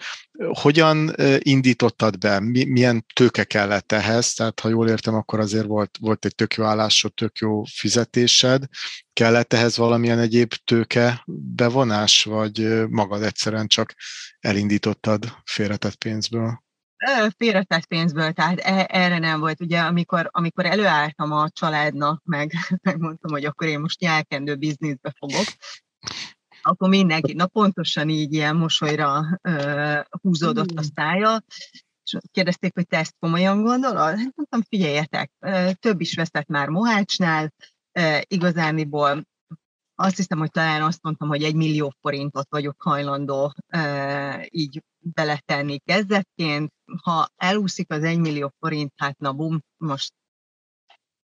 Hogyan indítottad be? Milyen tőke kellett ehhez? Tehát, ha jól értem, akkor azért volt, volt egy tök jó állásod, tök jó fizetésed. Kellett ehhez valamilyen egyéb tőke bevonás, vagy magad egyszerűen csak elindítottad félretett pénzből? Félretett pénzből, tehát e, erre nem volt. Ugye amikor, amikor előálltam a családnak, meg megmondtam, hogy akkor én most nyelkendő bizniszbe fogok, akkor mindenki, na pontosan így ilyen mosolyra uh, húzódott a szája, és kérdezték, hogy te ezt komolyan gondolod? Hát mondtam, figyeljetek, több is veszett már Mohácsnál, uh, igazániból azt hiszem, hogy talán azt mondtam, hogy egy millió forintot vagyok hajlandó így beletenni kezdetként. Ha elúszik az egy millió forint, hát na bum, most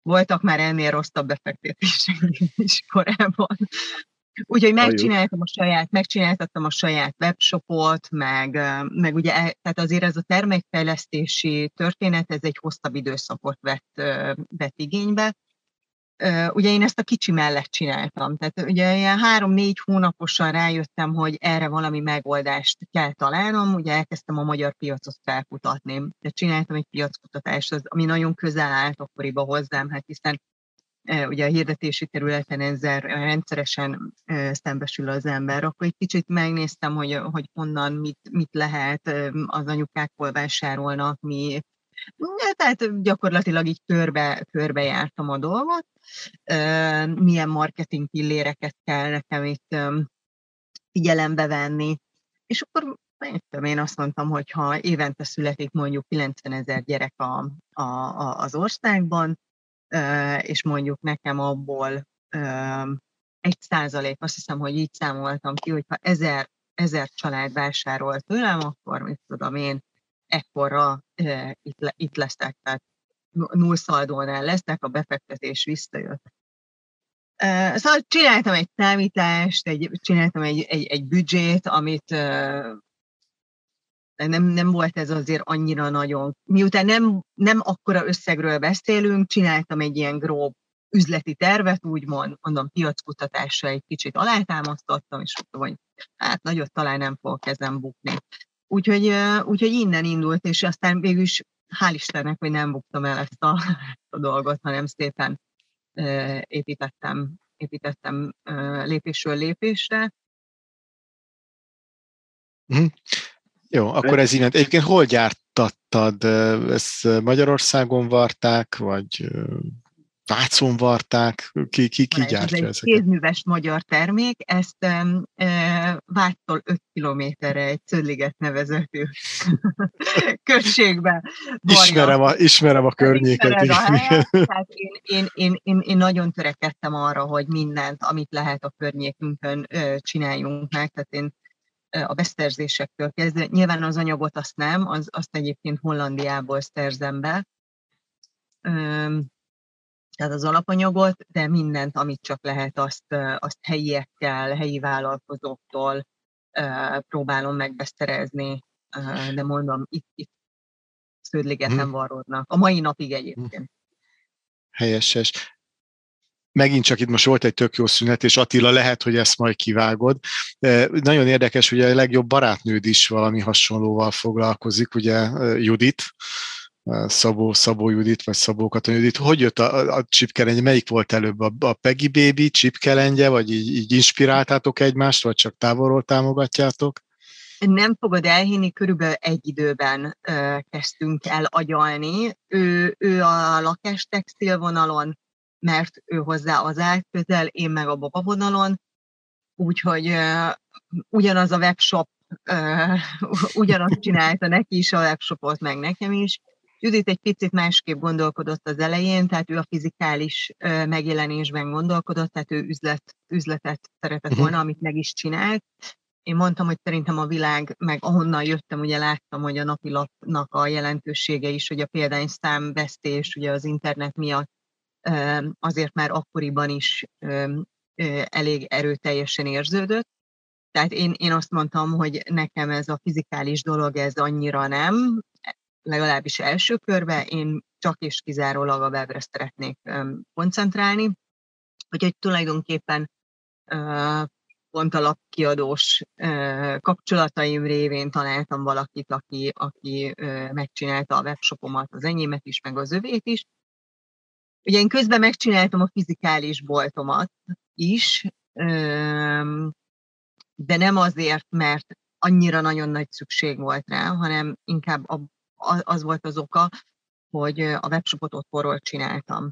voltak már ennél rosszabb befektetések is korábban. Úgyhogy megcsináltam a saját, megcsináltattam a saját webshopot, meg, meg ugye, e, tehát azért ez a termékfejlesztési történet, ez egy hosszabb időszakot vett, vett igénybe. Ugye én ezt a kicsi mellett csináltam, tehát ugye ilyen három-négy hónaposan rájöttem, hogy erre valami megoldást kell találnom, ugye elkezdtem a magyar piacot felkutatni, de csináltam egy piackutatást, ami nagyon közel állt akkoriban hozzám, hát hiszen ugye a hirdetési területen ezzel rendszeresen szembesül az ember, akkor egy kicsit megnéztem, hogy, hogy honnan mit, mit lehet, az anyukák hol vásárolnak, mi, tehát gyakorlatilag így körbe, körbe jártam a dolgot, milyen marketing pilléreket kell nekem itt figyelembe venni, és akkor én azt mondtam, hogy ha évente születik mondjuk 90 ezer gyerek a, a, a, az országban, és mondjuk nekem abból egy százalék, azt hiszem, hogy így számoltam ki, hogyha ezer, ezer család vásárol tőlem, akkor mit tudom én, ekkorra itt, itt lesznek, tehát nullszaldónál lesznek, a befektetés visszajött. Szóval csináltam egy számítást, egy, csináltam egy, egy, egy büdzsét, amit nem, nem volt ez azért annyira nagyon. Miután nem, nem akkora összegről beszélünk, csináltam egy ilyen grób üzleti tervet, úgymond, mondom, piackutatásra egy kicsit alátámasztottam, és mondtam, hogy hát nagyot talán nem fogok ezen bukni. Úgyhogy, úgyhogy innen indult, és aztán végül is hál' Istennek, hogy nem buktam el ezt a, a dolgot, hanem szépen építettem, építettem lépésről lépésre. Mm. Jó, akkor ez innen. Egyébként hol gyártattad? Ezt Magyarországon varták, vagy Vácon varták? Ki, ki, ki gyártja ez ezeket? egy kézműves magyar termék, ezt e, Váctól 5 kilométerre egy Cölliget nevezető községbe. Ismerem a, ismerem a környéket. A helyet, tehát én, én, én, én, én nagyon törekedtem arra, hogy mindent, amit lehet a környékünkön csináljunk meg, tehát én a beszerzésektől kezdve. Nyilván az anyagot azt nem, az, azt egyébként Hollandiából szerzem be, tehát az alapanyagot, de mindent, amit csak lehet, azt, azt helyiekkel, helyi vállalkozóktól próbálom megbeszerezni, de mondom, itt, itt sződligeten hmm. varródnak. A mai napig egyébként. Helyeses megint csak itt most volt egy tök jó szünet, és Attila lehet, hogy ezt majd kivágod. Nagyon érdekes, hogy a legjobb barátnőd is valami hasonlóval foglalkozik, ugye Judit, Szabó, Szabó Judit, vagy Szabó Katon Judit. Hogy jött a, a csipkelengye? Melyik volt előbb? A, a Peggy Baby csipkelengye, vagy így, így inspiráltátok egymást, vagy csak távolról támogatjátok? Nem fogod elhinni, körülbelül egy időben ö, kezdtünk el agyalni. Ő, ő a lakástextil vonalon, mert ő hozzá az állt közel, én meg a baba vonalon, úgyhogy uh, ugyanaz a webshop, uh, ugyanazt csinálta neki is a webshopot, meg nekem is. Judit egy picit másképp gondolkodott az elején, tehát ő a fizikális uh, megjelenésben gondolkodott, tehát ő üzlet, üzletet szeretett mhm. volna, amit meg is csinált. Én mondtam, hogy szerintem a világ, meg ahonnan jöttem, ugye láttam, hogy a napilapnak a jelentősége is, hogy a példányszám vesztés ugye az internet miatt azért már akkoriban is elég erőteljesen érződött. Tehát én, én azt mondtam, hogy nekem ez a fizikális dolog, ez annyira nem, legalábbis első körben, én csak és kizárólag a webre szeretnék koncentrálni. Úgyhogy tulajdonképpen pont a lapkiadós kapcsolataim révén találtam valakit, aki, aki megcsinálta a webshopomat, az enyémet is, meg az övét is, Ugye én közben megcsináltam a fizikális boltomat is, de nem azért, mert annyira nagyon nagy szükség volt rá, hanem inkább az volt az oka, hogy a webshopot otthonról csináltam.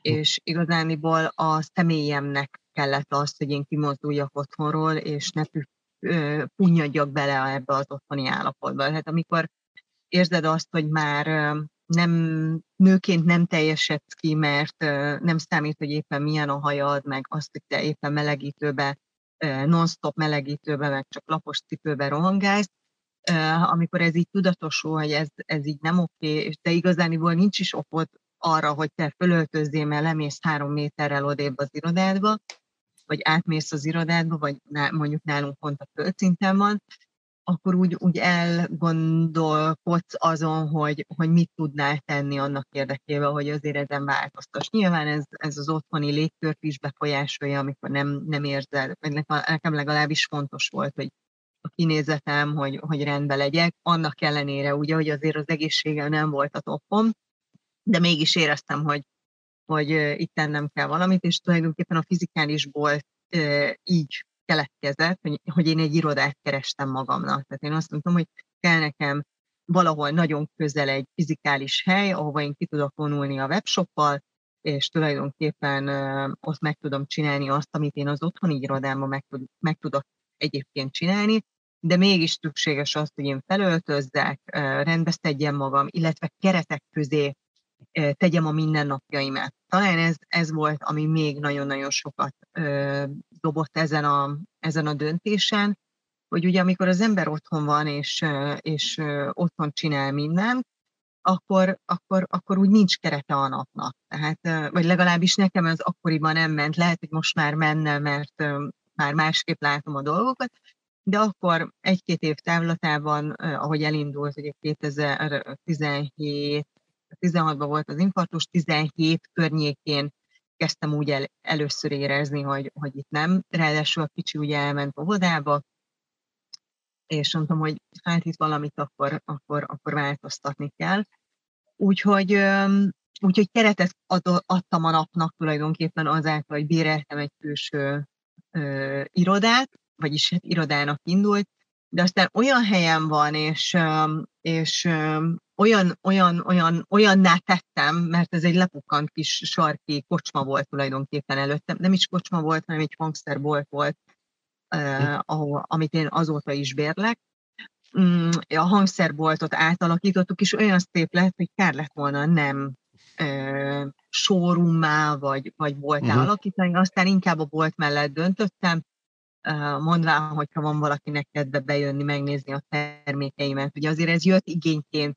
És igazániból a személyemnek kellett az, hogy én kimozduljak otthonról, és ne punyadjak bele ebbe az otthoni állapotba. Tehát amikor érzed azt, hogy már nem, nőként nem teljesedsz ki, mert nem számít, hogy éppen milyen a hajad, meg azt, hogy te éppen melegítőbe, non-stop melegítőbe, meg csak lapos cipőbe rohangálsz, amikor ez így tudatosul, hogy ez, ez így nem oké, és te igazániból nincs is okod arra, hogy te fölöltözzél, mert lemész három méterrel odébb az irodádba, vagy átmész az irodádba, vagy mondjuk nálunk pont a földszinten van, akkor úgy, úgy elgondolkodsz azon, hogy, hogy mit tudnál tenni annak érdekében, hogy azért ezen változtas. Nyilván ez, ez az otthoni légkört is befolyásolja, amikor nem, nem érzed, nekem legalábbis fontos volt, hogy a kinézetem, hogy, hogy rendben legyek, annak ellenére ugye, hogy azért az egészségem nem volt a toppom, de mégis éreztem, hogy, hogy itt tennem kell valamit, és tulajdonképpen a fizikálisból így keletkezett, hogy, hogy én egy irodát kerestem magamnak. Tehát én azt mondtam, hogy kell nekem valahol nagyon közel egy fizikális hely, ahova én ki tudok vonulni a webshoppal, és tulajdonképpen ott meg tudom csinálni azt, amit én az otthoni irodámban meg, tud, meg tudok egyébként csinálni, de mégis szükséges az, hogy én felöltözzek, rendbeszedjem magam, illetve keretek közé tegyem a mindennapjaimat. Talán ez, ez volt, ami még nagyon-nagyon sokat dobott ezen a, ezen a döntésen, hogy ugye amikor az ember otthon van, és, és otthon csinál mindent, akkor, akkor, akkor úgy nincs kerete a napnak. Tehát, vagy legalábbis nekem ez akkoriban nem ment, lehet, hogy most már menne, mert már másképp látom a dolgokat, de akkor egy-két év távlatában, ahogy elindult, ugye 2017, 16-ban volt az infarktus, 17 környékén kezdtem úgy el, először érezni, hogy, hogy itt nem. Ráadásul a kicsi ugye elment óvodába, és mondtam, hogy hát itt valamit akkor, akkor, akkor változtatni kell. Úgyhogy, úgyhogy keretet ad, adtam a napnak tulajdonképpen azáltal, hogy béreltem egy külső ö, irodát, vagyis hát irodának indult, de aztán olyan helyen van, és, és olyan, olyan, olyan, olyanná tettem, mert ez egy lepukkant kis sarki kocsma volt tulajdonképpen előttem. Nem is kocsma volt, hanem egy hangszerbolt volt, uh, ahol, amit én azóta is bérlek. Um, a hangszerboltot átalakítottuk, és olyan szép lett, hogy kár lett volna nem uh, showroommá, vagy, vagy boltá uh-huh. alakítani. Aztán inkább a bolt mellett döntöttem, mondván, hogyha van valakinek kedve bejönni, megnézni a termékeimet. Ugye azért ez jött igényként,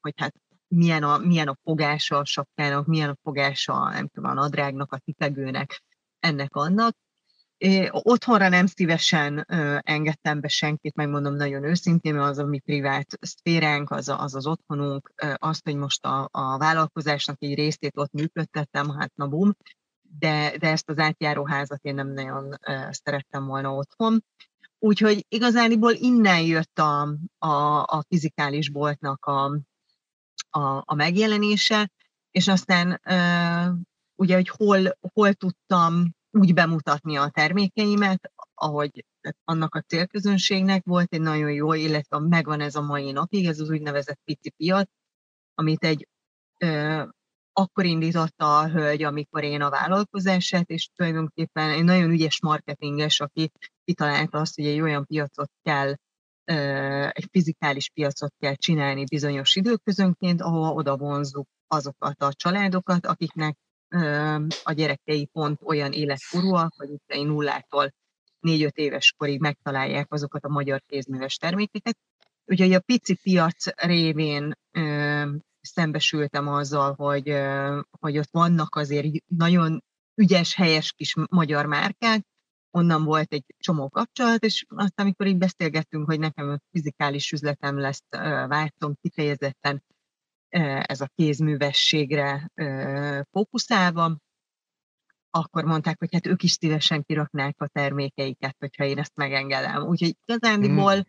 hogy hát milyen a, milyen a fogása a sapkának, milyen a fogása nem tudom, a nadrágnak, a tipegőnek, ennek annak. É, otthonra nem szívesen engedtem be senkit, megmondom nagyon őszintén, mert az a mi privát szféránk, az a, az, az otthonunk, ö, azt, hogy most a, a vállalkozásnak egy részét ott működtettem, hát na bum, de, de ezt az átjáró házat én nem nagyon szerettem volna otthon. Úgyhogy igazániból innen jött a, a, a fizikális boltnak a, a, a megjelenése, és aztán ugye, hogy hol, hol tudtam úgy bemutatni a termékeimet, ahogy annak a célközönségnek volt egy nagyon jó, illetve megvan ez a mai napig, ez az úgynevezett pici piac, amit egy akkor indította a hölgy, amikor én a vállalkozását, és tulajdonképpen egy nagyon ügyes marketinges, aki kitalálta azt, hogy egy olyan piacot kell, egy fizikális piacot kell csinálni bizonyos időközönként, ahol oda vonzuk azokat a családokat, akiknek a gyerekei pont olyan életkorúak, hogy itt nullától négy-öt éves korig megtalálják azokat a magyar kézműves termékeket. Úgyhogy a pici piac révén szembesültem azzal, hogy, hogy ott vannak azért nagyon ügyes, helyes kis magyar márkák, onnan volt egy csomó kapcsolat, és azt, amikor így beszélgettünk, hogy nekem a fizikális üzletem lesz, váltom kifejezetten ez a kézművességre fókuszálva, akkor mondták, hogy hát ők is szívesen kiraknák a termékeiket, hogyha én ezt megengedem. Úgyhogy igazándiból mm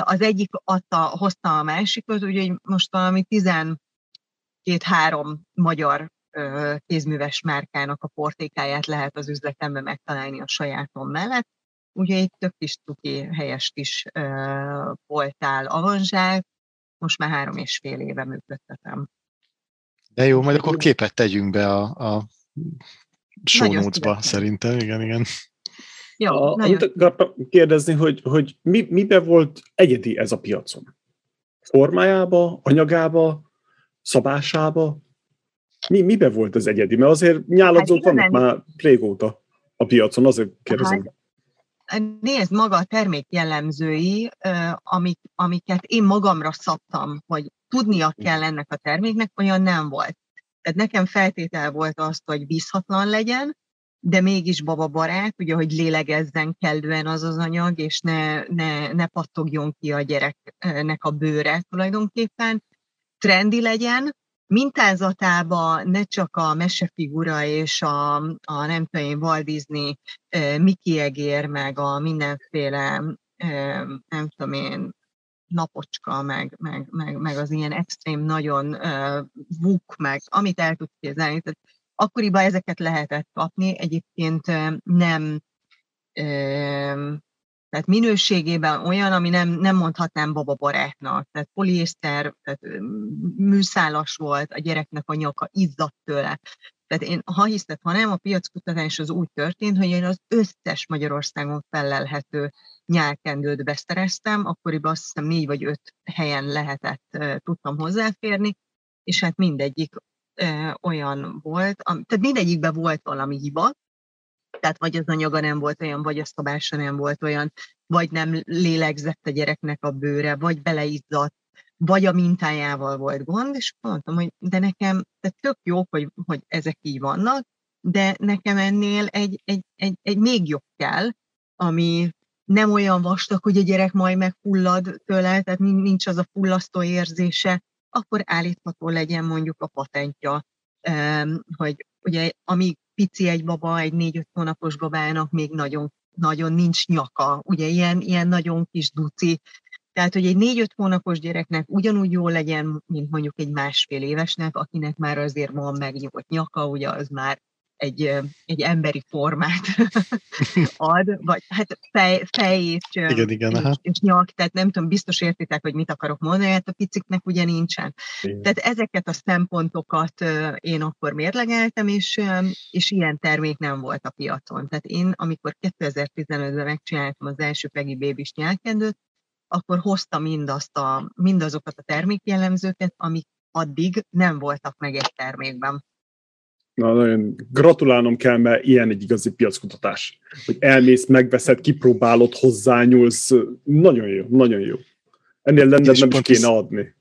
az egyik adta, hozta a másikot, úgyhogy most valami 12-3 magyar kézműves márkának a portékáját lehet az üzletemben megtalálni a sajátom mellett. Ugye egy tök kis tuki, helyes kis voltál avanzsál, most már három és fél éve működtetem. De jó, majd akkor képet tegyünk be a, a show szerintem, igen, igen. Jó, a, amit akartam kérdezni, hogy, hogy mi, mibe volt egyedi ez a piacon? Formájába, anyagába, szabásába? Mi, mibe volt ez egyedi? Mert azért nyáladzók hát vannak már régóta a piacon, azért kérdezem. Hát, nézd, maga a termék jellemzői, amik, amiket én magamra szabtam, hogy tudnia kell ennek a terméknek, olyan nem volt. Tehát nekem feltétel volt azt, hogy bízhatlan legyen, de mégis bababarát, ugye, hogy lélegezzen kellően az az anyag, és ne, ne, ne pattogjon ki a gyereknek a bőre tulajdonképpen, trendi legyen, mintázatában ne csak a mesefigura és a, a nem tudom én, Walt Disney, Mickey Egér, meg a mindenféle, nem tudom én, napocska, meg, meg, meg, meg az ilyen extrém nagyon uh, vuk, meg amit el tud képzelni. Tehát akkoriban ezeket lehetett kapni, egyébként nem tehát minőségében olyan, ami nem, nem mondhatnám bababarátnak. Tehát poliészter, tehát műszálas volt, a gyereknek a nyaka izzadt tőle. Tehát én, ha hiszed, ha nem, a piackutatás az úgy történt, hogy én az összes Magyarországon felelhető nyálkendőt beszereztem, akkoriban azt hiszem négy vagy öt helyen lehetett, tudtam hozzáférni, és hát mindegyik olyan volt, tehát mindegyikben volt valami hiba, tehát vagy az anyaga nem volt olyan, vagy a szabása nem volt olyan, vagy nem lélegzett a gyereknek a bőre, vagy beleizzadt, vagy a mintájával volt gond, és mondtam, hogy de nekem, tehát tök jó, hogy, hogy ezek így vannak, de nekem ennél egy, egy, egy, egy még jobb kell, ami nem olyan vastag, hogy a gyerek majd megfullad tőle, tehát nincs az a fullasztó érzése, akkor állítható legyen mondjuk a patentja, hogy ugye amíg pici egy baba, egy négy-öt hónapos babának még nagyon, nagyon nincs nyaka, ugye ilyen, ilyen nagyon kis duci, tehát, hogy egy négy-öt hónapos gyereknek ugyanúgy jó legyen, mint mondjuk egy másfél évesnek, akinek már azért van megnyugodt nyaka, ugye az már egy, egy emberi formát ad, vagy hát fej, fej és, igen, igen, és, és nyak, tehát nem tudom, biztos értitek, hogy mit akarok mondani, hát a piciknek ugye nincsen. Igen. Tehát ezeket a szempontokat én akkor mérlegeltem, és, és ilyen termék nem volt a piacon. Tehát én, amikor 2015-ben megcsináltam az első Peggy Babys nyelkendőt, akkor hoztam mindazt a, mindazokat a termékjellemzőket, amik addig nem voltak meg egy termékben. Na, nagyon gratulálnom kell, mert ilyen egy igazi piackutatás. Hogy elmész, megveszed, kipróbálod, hozzányúlsz. Nagyon jó, nagyon jó. Ennél lenned nem is kéne adni.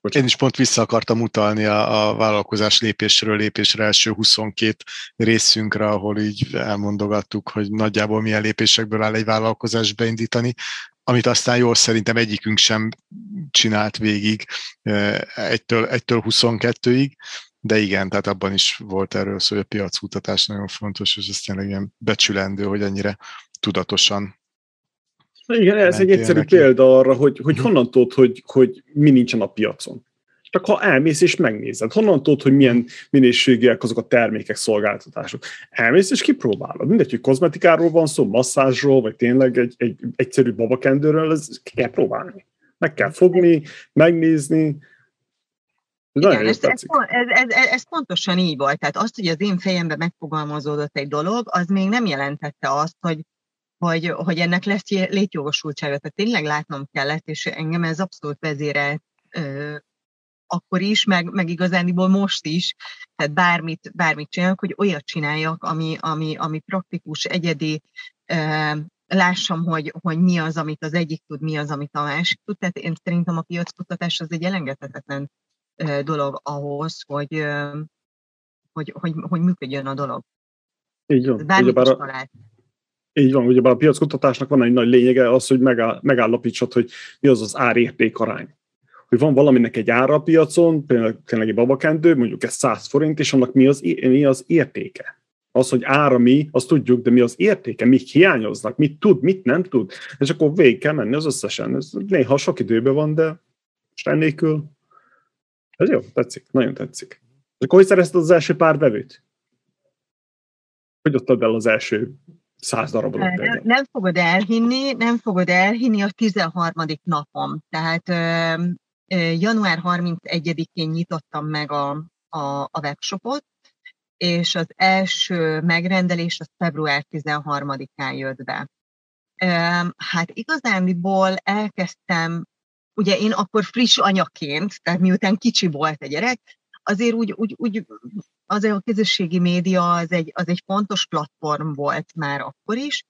Bocsánat. Én is pont vissza akartam utalni a, a vállalkozás lépésről lépésre első 22 részünkre, ahol így elmondogattuk, hogy nagyjából milyen lépésekből áll egy vállalkozás beindítani, amit aztán jól szerintem egyikünk sem csinált végig egytől, egytől 22-ig, de igen, tehát abban is volt erről szó, hogy a piackutatás nagyon fontos, és ez tényleg ilyen becsülendő, hogy ennyire tudatosan igen, ez egy egyszerű neki. példa arra, hogy, hogy mhm. honnan tudod, hogy, hogy mi nincsen a piacon. Csak ha elmész és megnézed, honnan tudod, hogy milyen minőségűek azok a termékek, szolgáltatások. Elmész és kipróbálod. Mindegy, hogy kozmetikáról van szó, masszázsról, vagy tényleg egy, egy egyszerű babakendőről, ez kell próbálni. Meg kell fogni, megnézni, igen, ez, ez, ez, ez, ez pontosan így volt. Tehát azt, hogy az én fejemben megfogalmazódott egy dolog, az még nem jelentette azt, hogy, hogy, hogy ennek lesz létjogosultsága. Tehát tényleg látnom kellett, és engem ez abszolút vezérelt ö, akkor is, meg, meg igazániból most is, tehát bármit, bármit csinálok, hogy olyat csináljak, ami, ami, ami praktikus, egyedi, ö, lássam, hogy, hogy mi az, amit az egyik tud, mi az, amit a másik tud. Tehát én szerintem a piackutatás az egy elengedhetetlen dolog ahhoz, hogy, hogy, hogy, hogy működjön a dolog. Így van. Ugyebár a, így van, ugyebár a piackutatásnak van egy nagy lényege az, hogy megáll, megállapítsad, hogy mi az az árérték arány. Hogy van valaminek egy ára a piacon, például tényleg egy babakendő, mondjuk ez 100 forint, és annak mi az, mi az értéke. Az, hogy ára mi, azt tudjuk, de mi az értéke, mik hiányoznak, mit tud, mit nem tud. És akkor végig kell menni az összesen. Ez néha sok időben van, de most ennélkül ez jó, tetszik, nagyon tetszik. És akkor hogy szerezted az első pár vevőt? Hogy adtad el az első száz darabot? Nem, nem fogod elhinni, nem fogod elhinni a 13. napom. Tehát ö, ö, január 31-én nyitottam meg a, a, a webshopot, és az első megrendelés az február 13-án jött be. Hát igazániból elkezdtem ugye én akkor friss anyaként, tehát miután kicsi volt a gyerek, azért úgy, úgy, úgy azért a közösségi média az egy, az egy fontos platform volt már akkor is,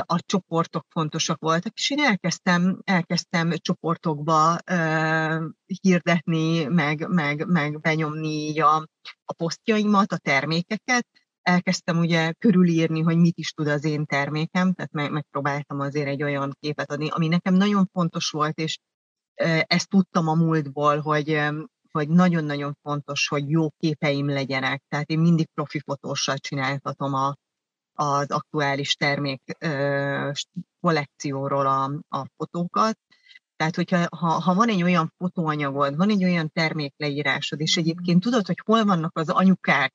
a csoportok fontosak voltak, és én elkezdtem, elkezdtem csoportokba uh, hirdetni, meg, meg, meg benyomni a, a posztjaimat, a termékeket, elkezdtem ugye körülírni, hogy mit is tud az én termékem, tehát meg, megpróbáltam azért egy olyan képet adni, ami nekem nagyon fontos volt, és ezt tudtam a múltból, hogy, hogy nagyon-nagyon fontos, hogy jó képeim legyenek. Tehát én mindig profi fotóssal csináltatom a, az aktuális termék kollekcióról a, a fotókat. Tehát, hogyha ha, ha van egy olyan fotóanyagod, van egy olyan termékleírásod, és egyébként tudod, hogy hol vannak az anyukák,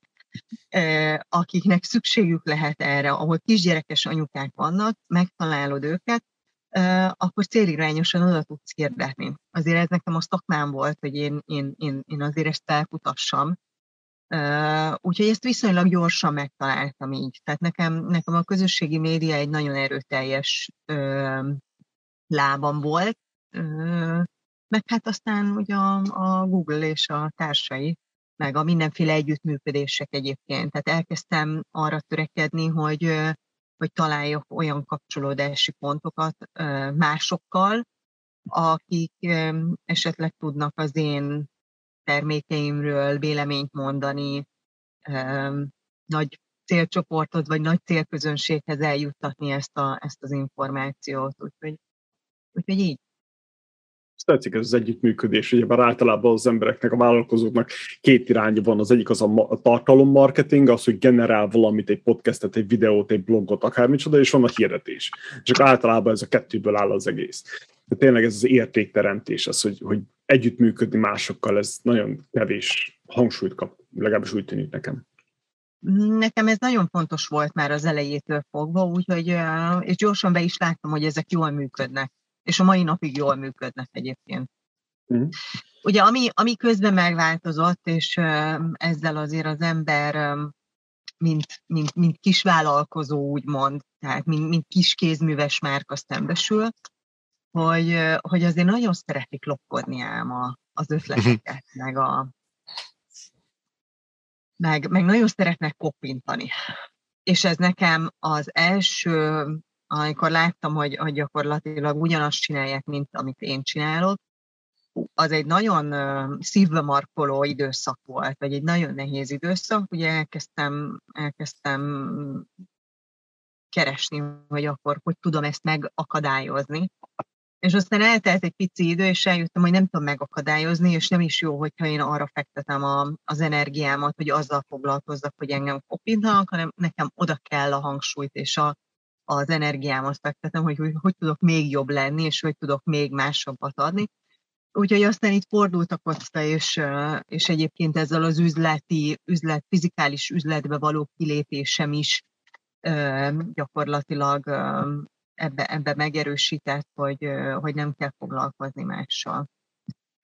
akiknek szükségük lehet erre, ahol kisgyerekes anyukák vannak, megtalálod őket, akkor célirányosan oda tudsz hirdetni. Azért ez nekem a szakmám volt, hogy én, én, én, én azért ezt elkutassam. Úgyhogy ezt viszonylag gyorsan megtaláltam így. Tehát nekem, nekem a közösségi média egy nagyon erőteljes lábam volt, meg hát aztán ugye a, a Google és a társai, meg a mindenféle együttműködések egyébként. Tehát elkezdtem arra törekedni, hogy, hogy találjak olyan kapcsolódási pontokat másokkal, akik esetleg tudnak az én termékeimről véleményt mondani, nagy célcsoportot vagy nagy célközönséghez eljuttatni ezt, a, ezt az információt. Úgyhogy, úgyhogy így tetszik ez az együttműködés, ugye bár általában az embereknek, a vállalkozóknak két irányja van, az egyik az a tartalommarketing, az, hogy generál valamit, egy podcastet, egy videót, egy blogot, akármicsoda, és van a hirdetés. És akkor általában ez a kettőből áll az egész. De tényleg ez az értékteremtés, az, hogy, hogy együttműködni másokkal, ez nagyon kevés hangsúlyt kap, legalábbis úgy tűnik nekem. Nekem ez nagyon fontos volt már az elejétől fogva, úgyhogy, és gyorsan be is láttam, hogy ezek jól működnek és a mai napig jól működnek egyébként. Mm. Ugye ami, ami közben megváltozott, és ezzel azért az ember, mint, mint, mint kisvállalkozó úgymond, tehát mint, mint kiskézműves márka szembesül, hogy, hogy azért nagyon szeretik lopkodni ám a, az ötleteket, uh-huh. meg, a, meg, meg nagyon szeretnek koppintani. És ez nekem az első amikor láttam, hogy, hogy gyakorlatilag ugyanazt csinálják, mint amit én csinálok, az egy nagyon szívbe markoló időszak volt, vagy egy nagyon nehéz időszak. Ugye elkezdtem, elkezdtem keresni, hogy akkor hogy tudom ezt megakadályozni. És aztán eltelt egy pici idő, és eljöttem, hogy nem tudom megakadályozni, és nem is jó, hogyha én arra fektetem a, az energiámat, hogy azzal foglalkozzak, hogy engem kopintanak, hanem nekem oda kell a hangsúlyt és a, az energiámat fektetem, hogy, hogy hogy tudok még jobb lenni, és hogy tudok még másabbat adni. Úgyhogy aztán itt fordult a kocka, és, és egyébként ezzel az üzleti, üzlet, fizikális üzletbe való kilépésem is gyakorlatilag ebbe, ebbe megerősített, hogy, hogy nem kell foglalkozni mással.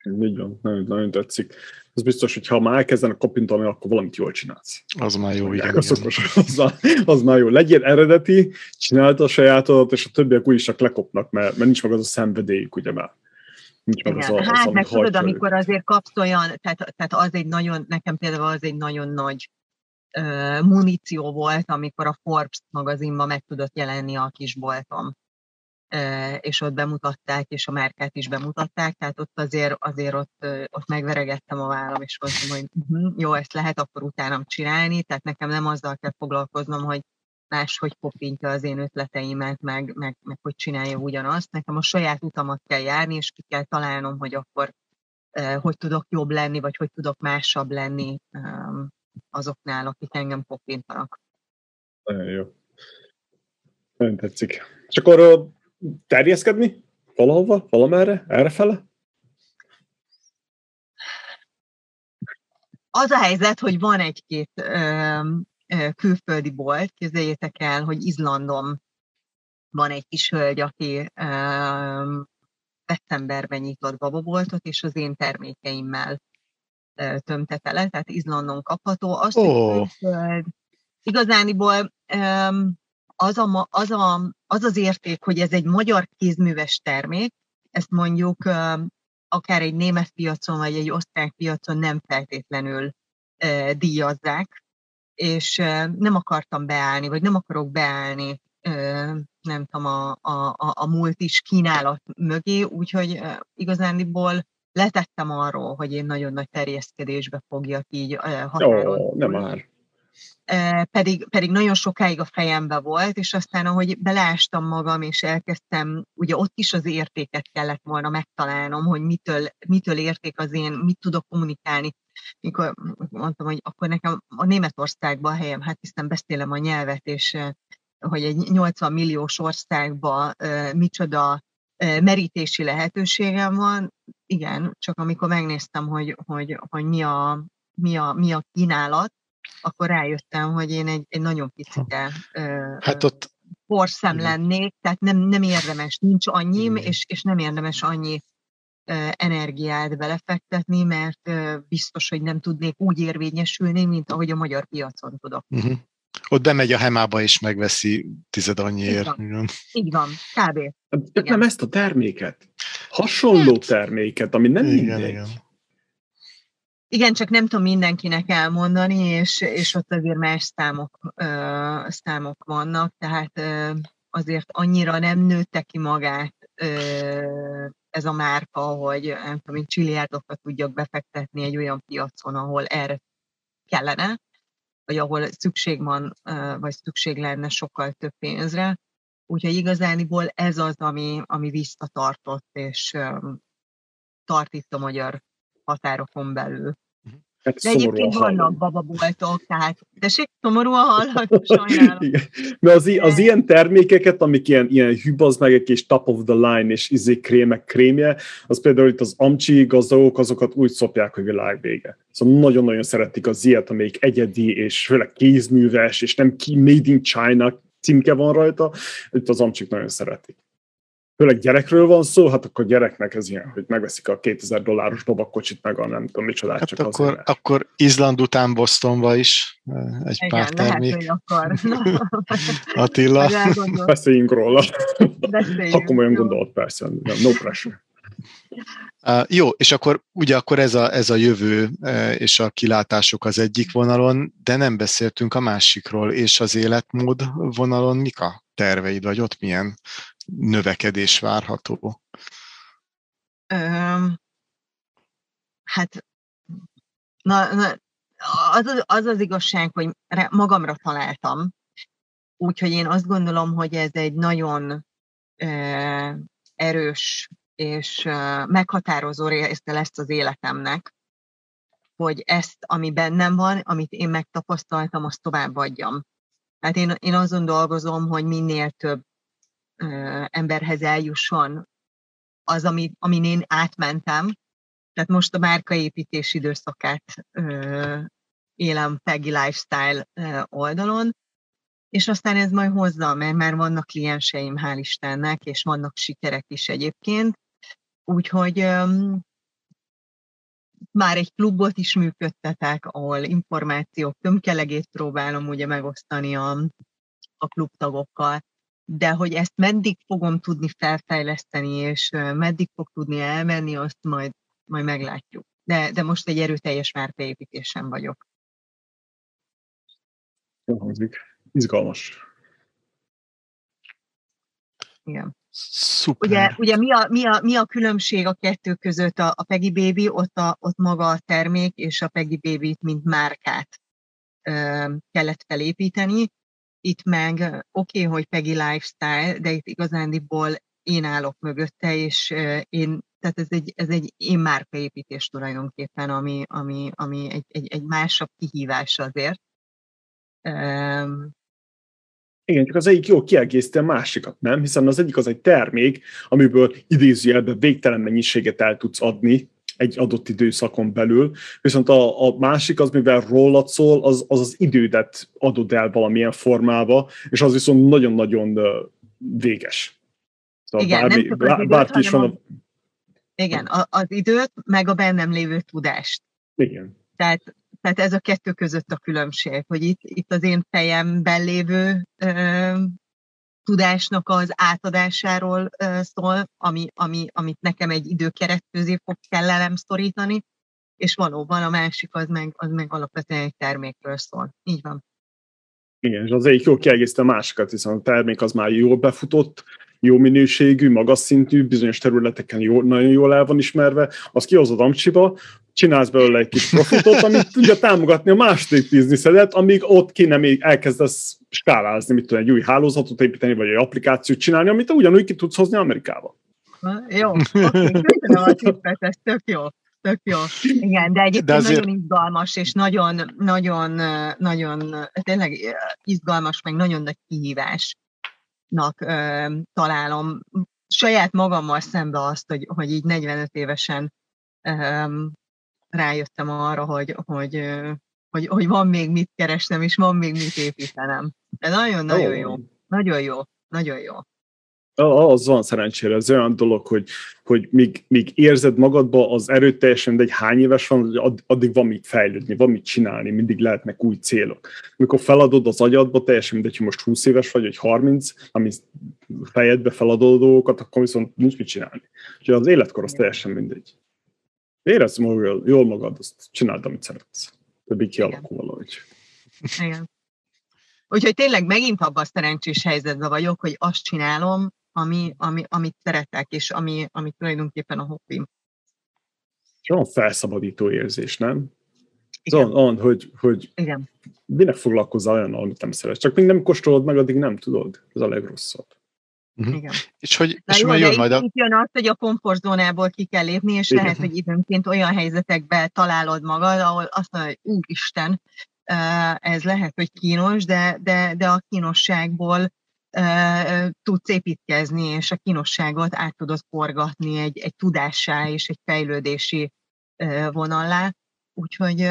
Így van, nagyon, nagyon tetszik. Az biztos, hogy ha már elkezdenek kopintani, akkor valamit jól csinálsz. Az már jó, igen. Az, szokos, az, az már jó. Legyél eredeti, csináld a sajátodat, és a többiek úgyis csak lekopnak, mert, mert nincs meg az a szenvedélyük, ugye már. Nincs meg az a, az, hát, meg tudod, amikor azért kapsz olyan, tehát, tehát az egy nagyon, nekem például az egy nagyon nagy uh, muníció volt, amikor a Forbes magazinban meg tudott jelenni a kisboltom és ott bemutatták, és a márkát is bemutatták, tehát ott azért, azért ott, ott megveregettem a vállam, és mondtam, hogy uh-huh, jó, ezt lehet akkor utánam csinálni, tehát nekem nem azzal kell foglalkoznom, hogy más, hogy kopintja az én ötleteimet, meg, meg, meg hogy csinálja ugyanazt. Nekem a saját utamat kell járni, és ki kell találnom, hogy akkor hogy tudok jobb lenni, vagy hogy tudok másabb lenni azoknál, akik engem kopintanak. Nagyon jó. Nagyon tetszik. És akkor terjeszkedni? Valahova? Valamerre? Errefele? Az a helyzet, hogy van egy-két külföldi bolt, képzeljétek el, hogy Izlandon van egy kis hölgy, aki ö, decemberben nyitott bababoltot, és az én termékeimmel ö, tömte tele, tehát Izlandon kapható. Azt, oh. hogy igazániból ö, az, a, az, a, az az érték, hogy ez egy magyar kézműves termék, ezt mondjuk akár egy német piacon, vagy egy osztrák piacon nem feltétlenül díjazzák, és nem akartam beállni, vagy nem akarok beállni, nem tudom, a, a, a múlt is kínálat mögé, úgyhogy igazándiból letettem arról, hogy én nagyon nagy terjeszkedésbe fogjak így határozni. Jó, nem már pedig, pedig nagyon sokáig a fejembe volt, és aztán ahogy beleástam magam, és elkezdtem, ugye ott is az értéket kellett volna megtalálnom, hogy mitől, mitől érték az én, mit tudok kommunikálni. Mikor mondtam, hogy akkor nekem a Németországban a helyem, hát hiszen beszélem a nyelvet, és hogy egy 80 milliós országban micsoda merítési lehetőségem van, igen, csak amikor megnéztem, hogy, hogy, hogy mi, a, mi, a, mi a kínálat, akkor rájöttem, hogy én egy, egy nagyon picike hát ott, porszem lennék, tehát nem, nem érdemes, nincs annyim, és, és nem érdemes annyi energiát belefektetni, mert biztos, hogy nem tudnék úgy érvényesülni, mint ahogy a magyar piacon tudok. Uh-huh. Ott bemegy a hemába és megveszi tized annyiért. Így van, Így van kb. Hát, nem ezt a terméket. Hasonló hát. terméket, ami nem igen, mindegy. Igen. Igen, csak nem tudom mindenkinek elmondani, és, és ott azért más számok, ö, számok vannak, tehát ö, azért annyira nem nőtte ki magát ö, ez a márka, hogy nem tudom, csilliárdokat tudjak befektetni egy olyan piacon, ahol erre kellene, vagy ahol szükség van, vagy szükség lenne sokkal több pénzre. Úgyhogy igazániból ez az, ami, ami visszatartott, és tart itt a magyar határokon belül. Hát De egyébként vannak bababoltok, tehát tessék, szomorúan hallható, sajnálom. Igen. Mert az, az ilyen termékeket, amik ilyen, ilyen hübazmegek és top of the line és izé krémek krémje, az például itt az amcsi gazdagok, azokat úgy szopják, hogy világ vége. Szóval nagyon-nagyon szeretik az ilyet, amelyik egyedi és főleg kézműves, és nem made in China címke van rajta, itt az amcsik nagyon szeretik főleg gyerekről van szó, hát akkor gyereknek ez ilyen, hogy megveszik a 2000 dolláros babakocsit, meg a nem tudom micsodát, hát csak akkor, azért. akkor Izland után Bostonba is egy Igen, pár termék. Lehet, akkor. Attila. Beszéljünk róla. Beszéljünk. Akkor olyan gondolt, persze, no pressure. Uh, jó, és akkor ugye akkor ez a, ez a jövő uh, és a kilátások az egyik vonalon, de nem beszéltünk a másikról, és az életmód vonalon mik a terveid, vagy ott milyen növekedés várható? Um, hát na, na, az, az, az az igazság, hogy magamra találtam, úgyhogy én azt gondolom, hogy ez egy nagyon uh, erős és uh, meghatározó része lesz az életemnek, hogy ezt, ami bennem van, amit én megtapasztaltam, azt továbbadjam. Hát én, én azon dolgozom, hogy minél több emberhez eljusson az, ami, amin én átmentem. Tehát most a márkaépítés időszakát ö, élem Peggy Lifestyle oldalon, és aztán ez majd hozza, mert már vannak klienseim, hál' Istennek, és vannak sikerek is egyébként. Úgyhogy ö, már egy klubot is működtetek, ahol információk tömkelegét próbálom ugye megosztani a, a klubtagokkal de hogy ezt meddig fogom tudni felfejleszteni, és meddig fog tudni elmenni, azt majd, majd meglátjuk. De, de most egy erőteljes márkaépítésen vagyok. hangzik. Izgalmas. Igen. Szuper. Ugye, ugye mi, a, mi, a, mi a különbség a kettő között? A, a Peggy Baby, ott, a, ott maga a termék, és a Peggy Baby-t, mint márkát ö, kellett felépíteni. Itt meg oké, okay, hogy Peggy Lifestyle, de itt igazándiból én állok mögötte, és én, tehát ez egy, ez egy én márkaépítés tulajdonképpen, ami, ami, ami egy, egy, egy másabb kihívás azért. Um, igen, csak az egyik jó kiegészíti a másikat, nem? Hiszen az egyik az egy termék, amiből idézőjelben végtelen mennyiséget el tudsz adni, egy adott időszakon belül, viszont a, a másik az, mivel rólad szól, az, az az idődet adod el valamilyen formába, és az viszont nagyon-nagyon véges. Szóval Igen, bármi, nem időt, bárki is van a... Igen, a, az időt, meg a bennem lévő tudást. Igen. Tehát, tehát ez a kettő között a különbség, hogy itt, itt az én fejemben lévő ö, tudásnak az átadásáról szól, ami, ami, amit nekem egy időkeret közé fog kellelem szorítani, és valóban a másik az meg, az meg alapvetően egy termékről szól. Így van. Igen, és az egyik jó kiegészítő a másikat, hiszen a termék az már jól befutott, jó minőségű, magas szintű, bizonyos területeken jó, nagyon jól el van ismerve, az kihozod Amcsiba, csinálsz belőle egy kis profitot, amit tudja támogatni a második bizniszedet, amíg ott kéne még elkezdesz skálázni, mit tudom, egy új hálózatot építeni, vagy egy applikációt csinálni, amit ugyanúgy ki tudsz hozni Amerikába. Jó, oké, ez tök jó. Tök jó. Igen, de egyébként de azért... nagyon izgalmas, és nagyon, nagyon, nagyon, tényleg izgalmas, meg nagyon nagy kihívásnak ö, találom saját magammal szembe azt, hogy, hogy így 45 évesen rájöttem arra, hogy, hogy hogy, hogy van még mit keresnem, és van még mit építenem. De nagyon-nagyon jó. Nagyon jó. Nagyon jó. Az van szerencsére, ez olyan dolog, hogy, hogy míg, míg érzed magadba az erőteljesen, de egy hány éves van, addig van mit fejlődni, van mit csinálni, mindig lehetnek új célok. Mikor feladod az agyadba, teljesen mindegy, hogy most 20 éves vagy, vagy 30, ami fejedbe feladod a dolgokat, akkor viszont nincs mit csinálni. Úgyhogy az életkor az teljesen mindegy. Érezd magad, jól magad, azt csináld, amit szeretsz. Többi kialakul valahogy. Igen. Úgyhogy tényleg megint abban a szerencsés helyzetben vagyok, hogy azt csinálom, ami, ami, amit szeretek, és ami, ami tulajdonképpen a hobbim. És olyan felszabadító érzés, nem? Igen. Szóval, on, hogy, hogy Igen. minek foglalkozzál olyan, amit nem szeretsz. Csak még nem kóstolod meg, addig nem tudod. Ez a legrosszabb. Uh-huh. Igen. És hogy és jó, jön majd a... Itt jön az, hogy a komfortzónából ki kell lépni, és Igen. lehet, hogy időnként olyan helyzetekbe találod magad, ahol azt mondod, hogy úristen, ez lehet, hogy kínos, de, de, de a kínosságból tudsz építkezni, és a kínosságot át tudod forgatni egy, egy tudássá és egy fejlődési vonallá. Úgyhogy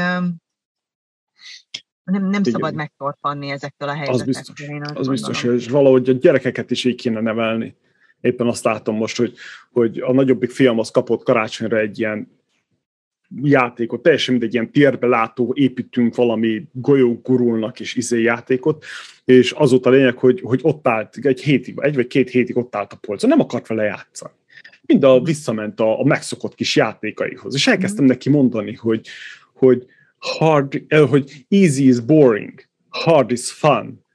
nem, nem szabad megtorpanni ezektől a helyzetektől. Az biztos, az, az biztos és valahogy a gyerekeket is így kéne nevelni. Éppen azt látom most, hogy, hogy a nagyobbik fiam az kapott karácsonyra egy ilyen játékot, teljesen mindegy ilyen térbe látó, építünk valami golyók gurulnak és izé játékot, és az volt a lényeg, hogy, hogy ott állt, egy hétig, egy vagy két hétig ott állt a polcon, nem akart vele játszani. Mind a visszament a, a megszokott kis játékaihoz, és elkezdtem mhm. neki mondani, hogy, hogy hard, eh, hogy easy is boring, hard is fun.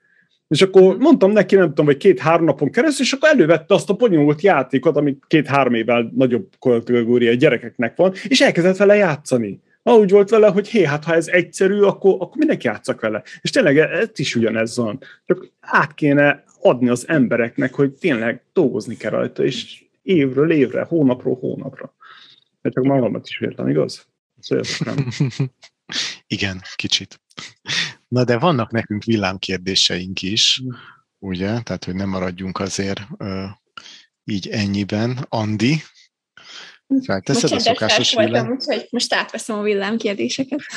És akkor mondtam neki, nem tudom, vagy két-három napon keresztül, és akkor elővette azt a bonyolult játékot, ami két-három évvel nagyobb kategória gyerekeknek van, és elkezdett vele játszani. Na, úgy volt vele, hogy hé, hát ha ez egyszerű, akkor, akkor mindenki játszak vele. És tényleg ez is ugyanez van. Csak át kéne adni az embereknek, hogy tényleg dolgozni kell rajta, és évről évre, hónapról hónapra. Mert csak magamat is értem, igaz? Szóval Igen, kicsit. Na de vannak nekünk villámkérdéseink is, mm. ugye? Tehát, hogy nem maradjunk azért uh, így ennyiben. Andi, felteszed a szokásos villám? Voltam, úgyhogy most átveszem a villámkérdéseket.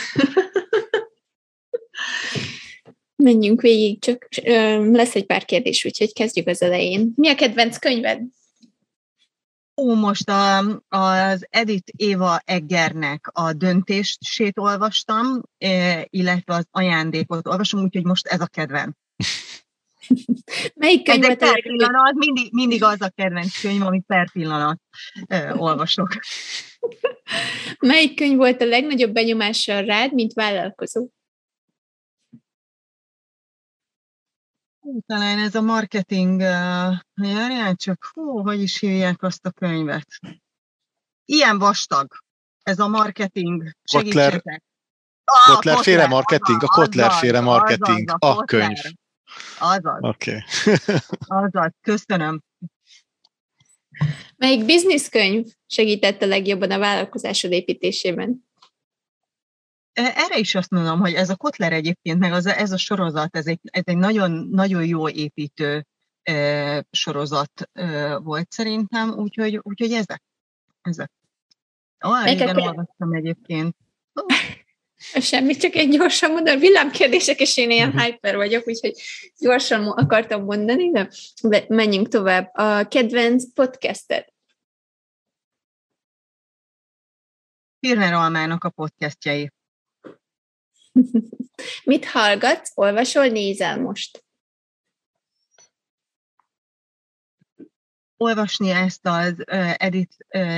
Menjünk végig, csak ö, lesz egy pár kérdés, úgyhogy kezdjük az elején. Mi a kedvenc könyved? Ó, most a, az Edith Éva Eggernek a döntését olvastam, illetve az ajándékot olvasom, úgyhogy most ez a kedvenc. Melyik könyv pillanat, mindig, mindig az a kedvenc könyv, amit per pillanat ö, olvasok. Melyik könyv volt a legnagyobb benyomással rád, mint vállalkozó? Talán ez a marketing, uh, járjál csak, hú, hogy is hívják azt a könyvet. Ilyen vastag, ez a marketing. Kotler, ah, Kotler féle marketing, a Kotler féle marketing, a, a könyv. Azaz. Oké. Okay. azaz, köszönöm. Melyik bizniszkönyv segített a legjobban a vállalkozásod építésében? Erre is azt mondom, hogy ez a Kotler egyébként, meg az, ez a sorozat, ez egy, ez egy nagyon, nagyon jó építő e, sorozat e, volt szerintem, úgyhogy, úgyhogy ezek. ezek. Ah, régen olvastam egyébként. Oh. Semmi, csak egy gyorsan mondani, villámkérdések, és én ilyen uh-huh. hyper vagyok, úgyhogy gyorsan akartam mondani, de menjünk tovább. A kedvenc podcastet? Pirner Almának a podcastjai. Mit hallgatsz, olvasol, nézel most? Olvasni ezt az uh, Edith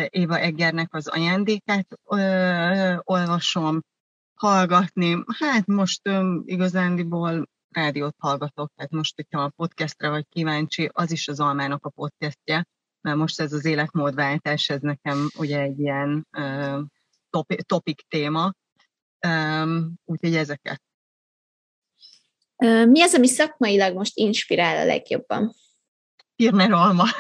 Éva Eggernek az ajándékát olvasom, hallgatni. Hát most um, igazándiból rádiót hallgatok, tehát most, hogyha a podcastre vagy kíváncsi, az is az Almának a podcastje, mert most ez az életmódváltás, ez nekem ugye egy ilyen topi, topik téma, Um, úgyhogy ezeket. Mi az, ami szakmailag most inspirál a legjobban? Pirner Alma.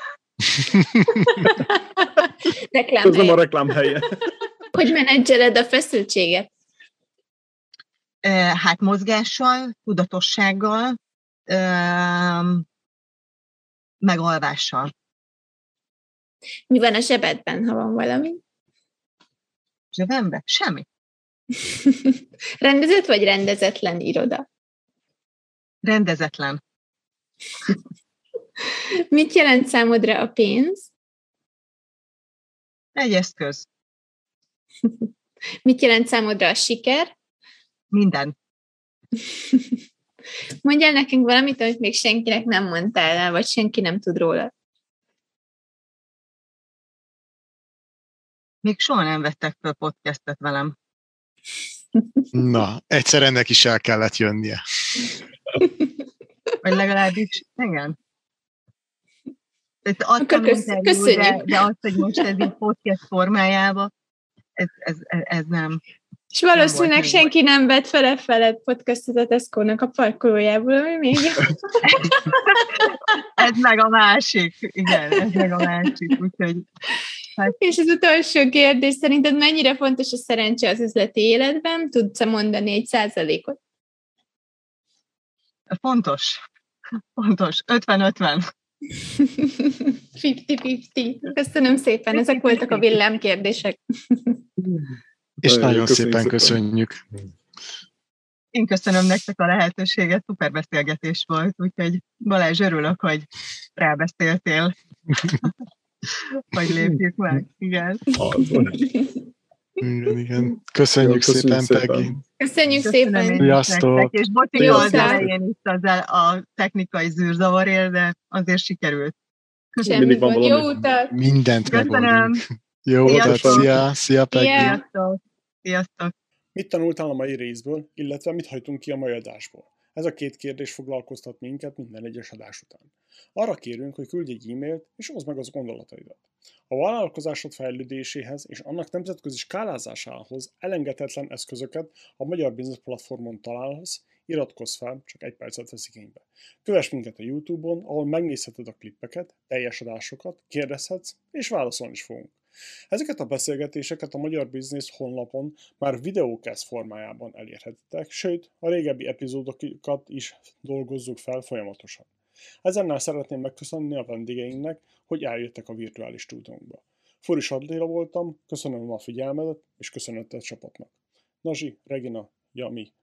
Ez nem a reklám helye. Hogy menedzseled a feszültséget? Hát mozgással, tudatossággal, megalvással. Mi van a zsebedben, ha van valami? Zsebemben? Semmi. Rendezett vagy rendezetlen iroda? Rendezetlen. Mit jelent számodra a pénz? Egy eszköz. Mit jelent számodra a siker? Minden. Mondjál nekünk valamit, amit még senkinek nem mondtál el, vagy senki nem tud róla. Még soha nem vettek fel podcastet velem. Na, egyszer ennek is el kellett jönnie. Vagy legalábbis, igen. Tehát Akkor adtam köszönjük. De, de azt, hogy most ez így podcast formájában, ez, ez, ez nem. És valószínűleg még senki nem vett fele fele podcastot a Tesco-nak a parkolójából, ami még Ez meg a másik. Igen, ez meg a másik. Úgyhogy És az utolsó kérdés, szerinted mennyire fontos a szerencse az üzleti életben? Tudsz-e mondani egy százalékot? fontos. Fontos. 50-50. 50-50. Köszönöm szépen, ezek voltak a villámkérdések. És nagyon köszönjük szépen köszönjük. Én köszönöm nektek a lehetőséget, szuper beszélgetés volt, úgyhogy Balázs, örülök, hogy rábeszéltél, hogy lépjük meg. Igen. Igen, igen. Köszönjük, Jó, köszönjük szépen. Peggy. Köszönjük szépen! Sziasztok! És Jó, az elején itt az el, a technikai zűrzavarért, de azért sikerült. Semmi Mindig van gond. Jó valami. utat! Mindent Köszönöm. Jó utat, szia, szia Peggy. Szia. Sziasztok! Sziasztok! Mit tanultál a mai részből, illetve mit hagytunk ki a mai adásból? Ez a két kérdés foglalkoztat minket minden egyes adás után. Arra kérünk, hogy küldj egy e-mailt, és oszd meg az gondolataidat. A vállalkozásod fejlődéséhez és annak nemzetközi skálázásához elengedhetetlen eszközöket a Magyar Business Platformon találhatsz, iratkozz fel, csak egy percet vesz igénybe. Kövess minket a Youtube-on, ahol megnézheted a klippeket, teljes adásokat, kérdezhetsz, és válaszolni is fogunk. Ezeket a beszélgetéseket a Magyar Business honlapon már videókesz formájában elérhetitek, sőt, a régebbi epizódokat is dolgozzuk fel folyamatosan. Ezennel szeretném megköszönni a vendégeinknek, hogy eljöttek a virtuális stúdiónkba. Furis Attila voltam, köszönöm a figyelmedet, és köszönetet csapatnak. Nazsi, Regina, Jami,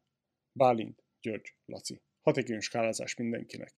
Bálint, György, Laci. Hatékony skálázás mindenkinek!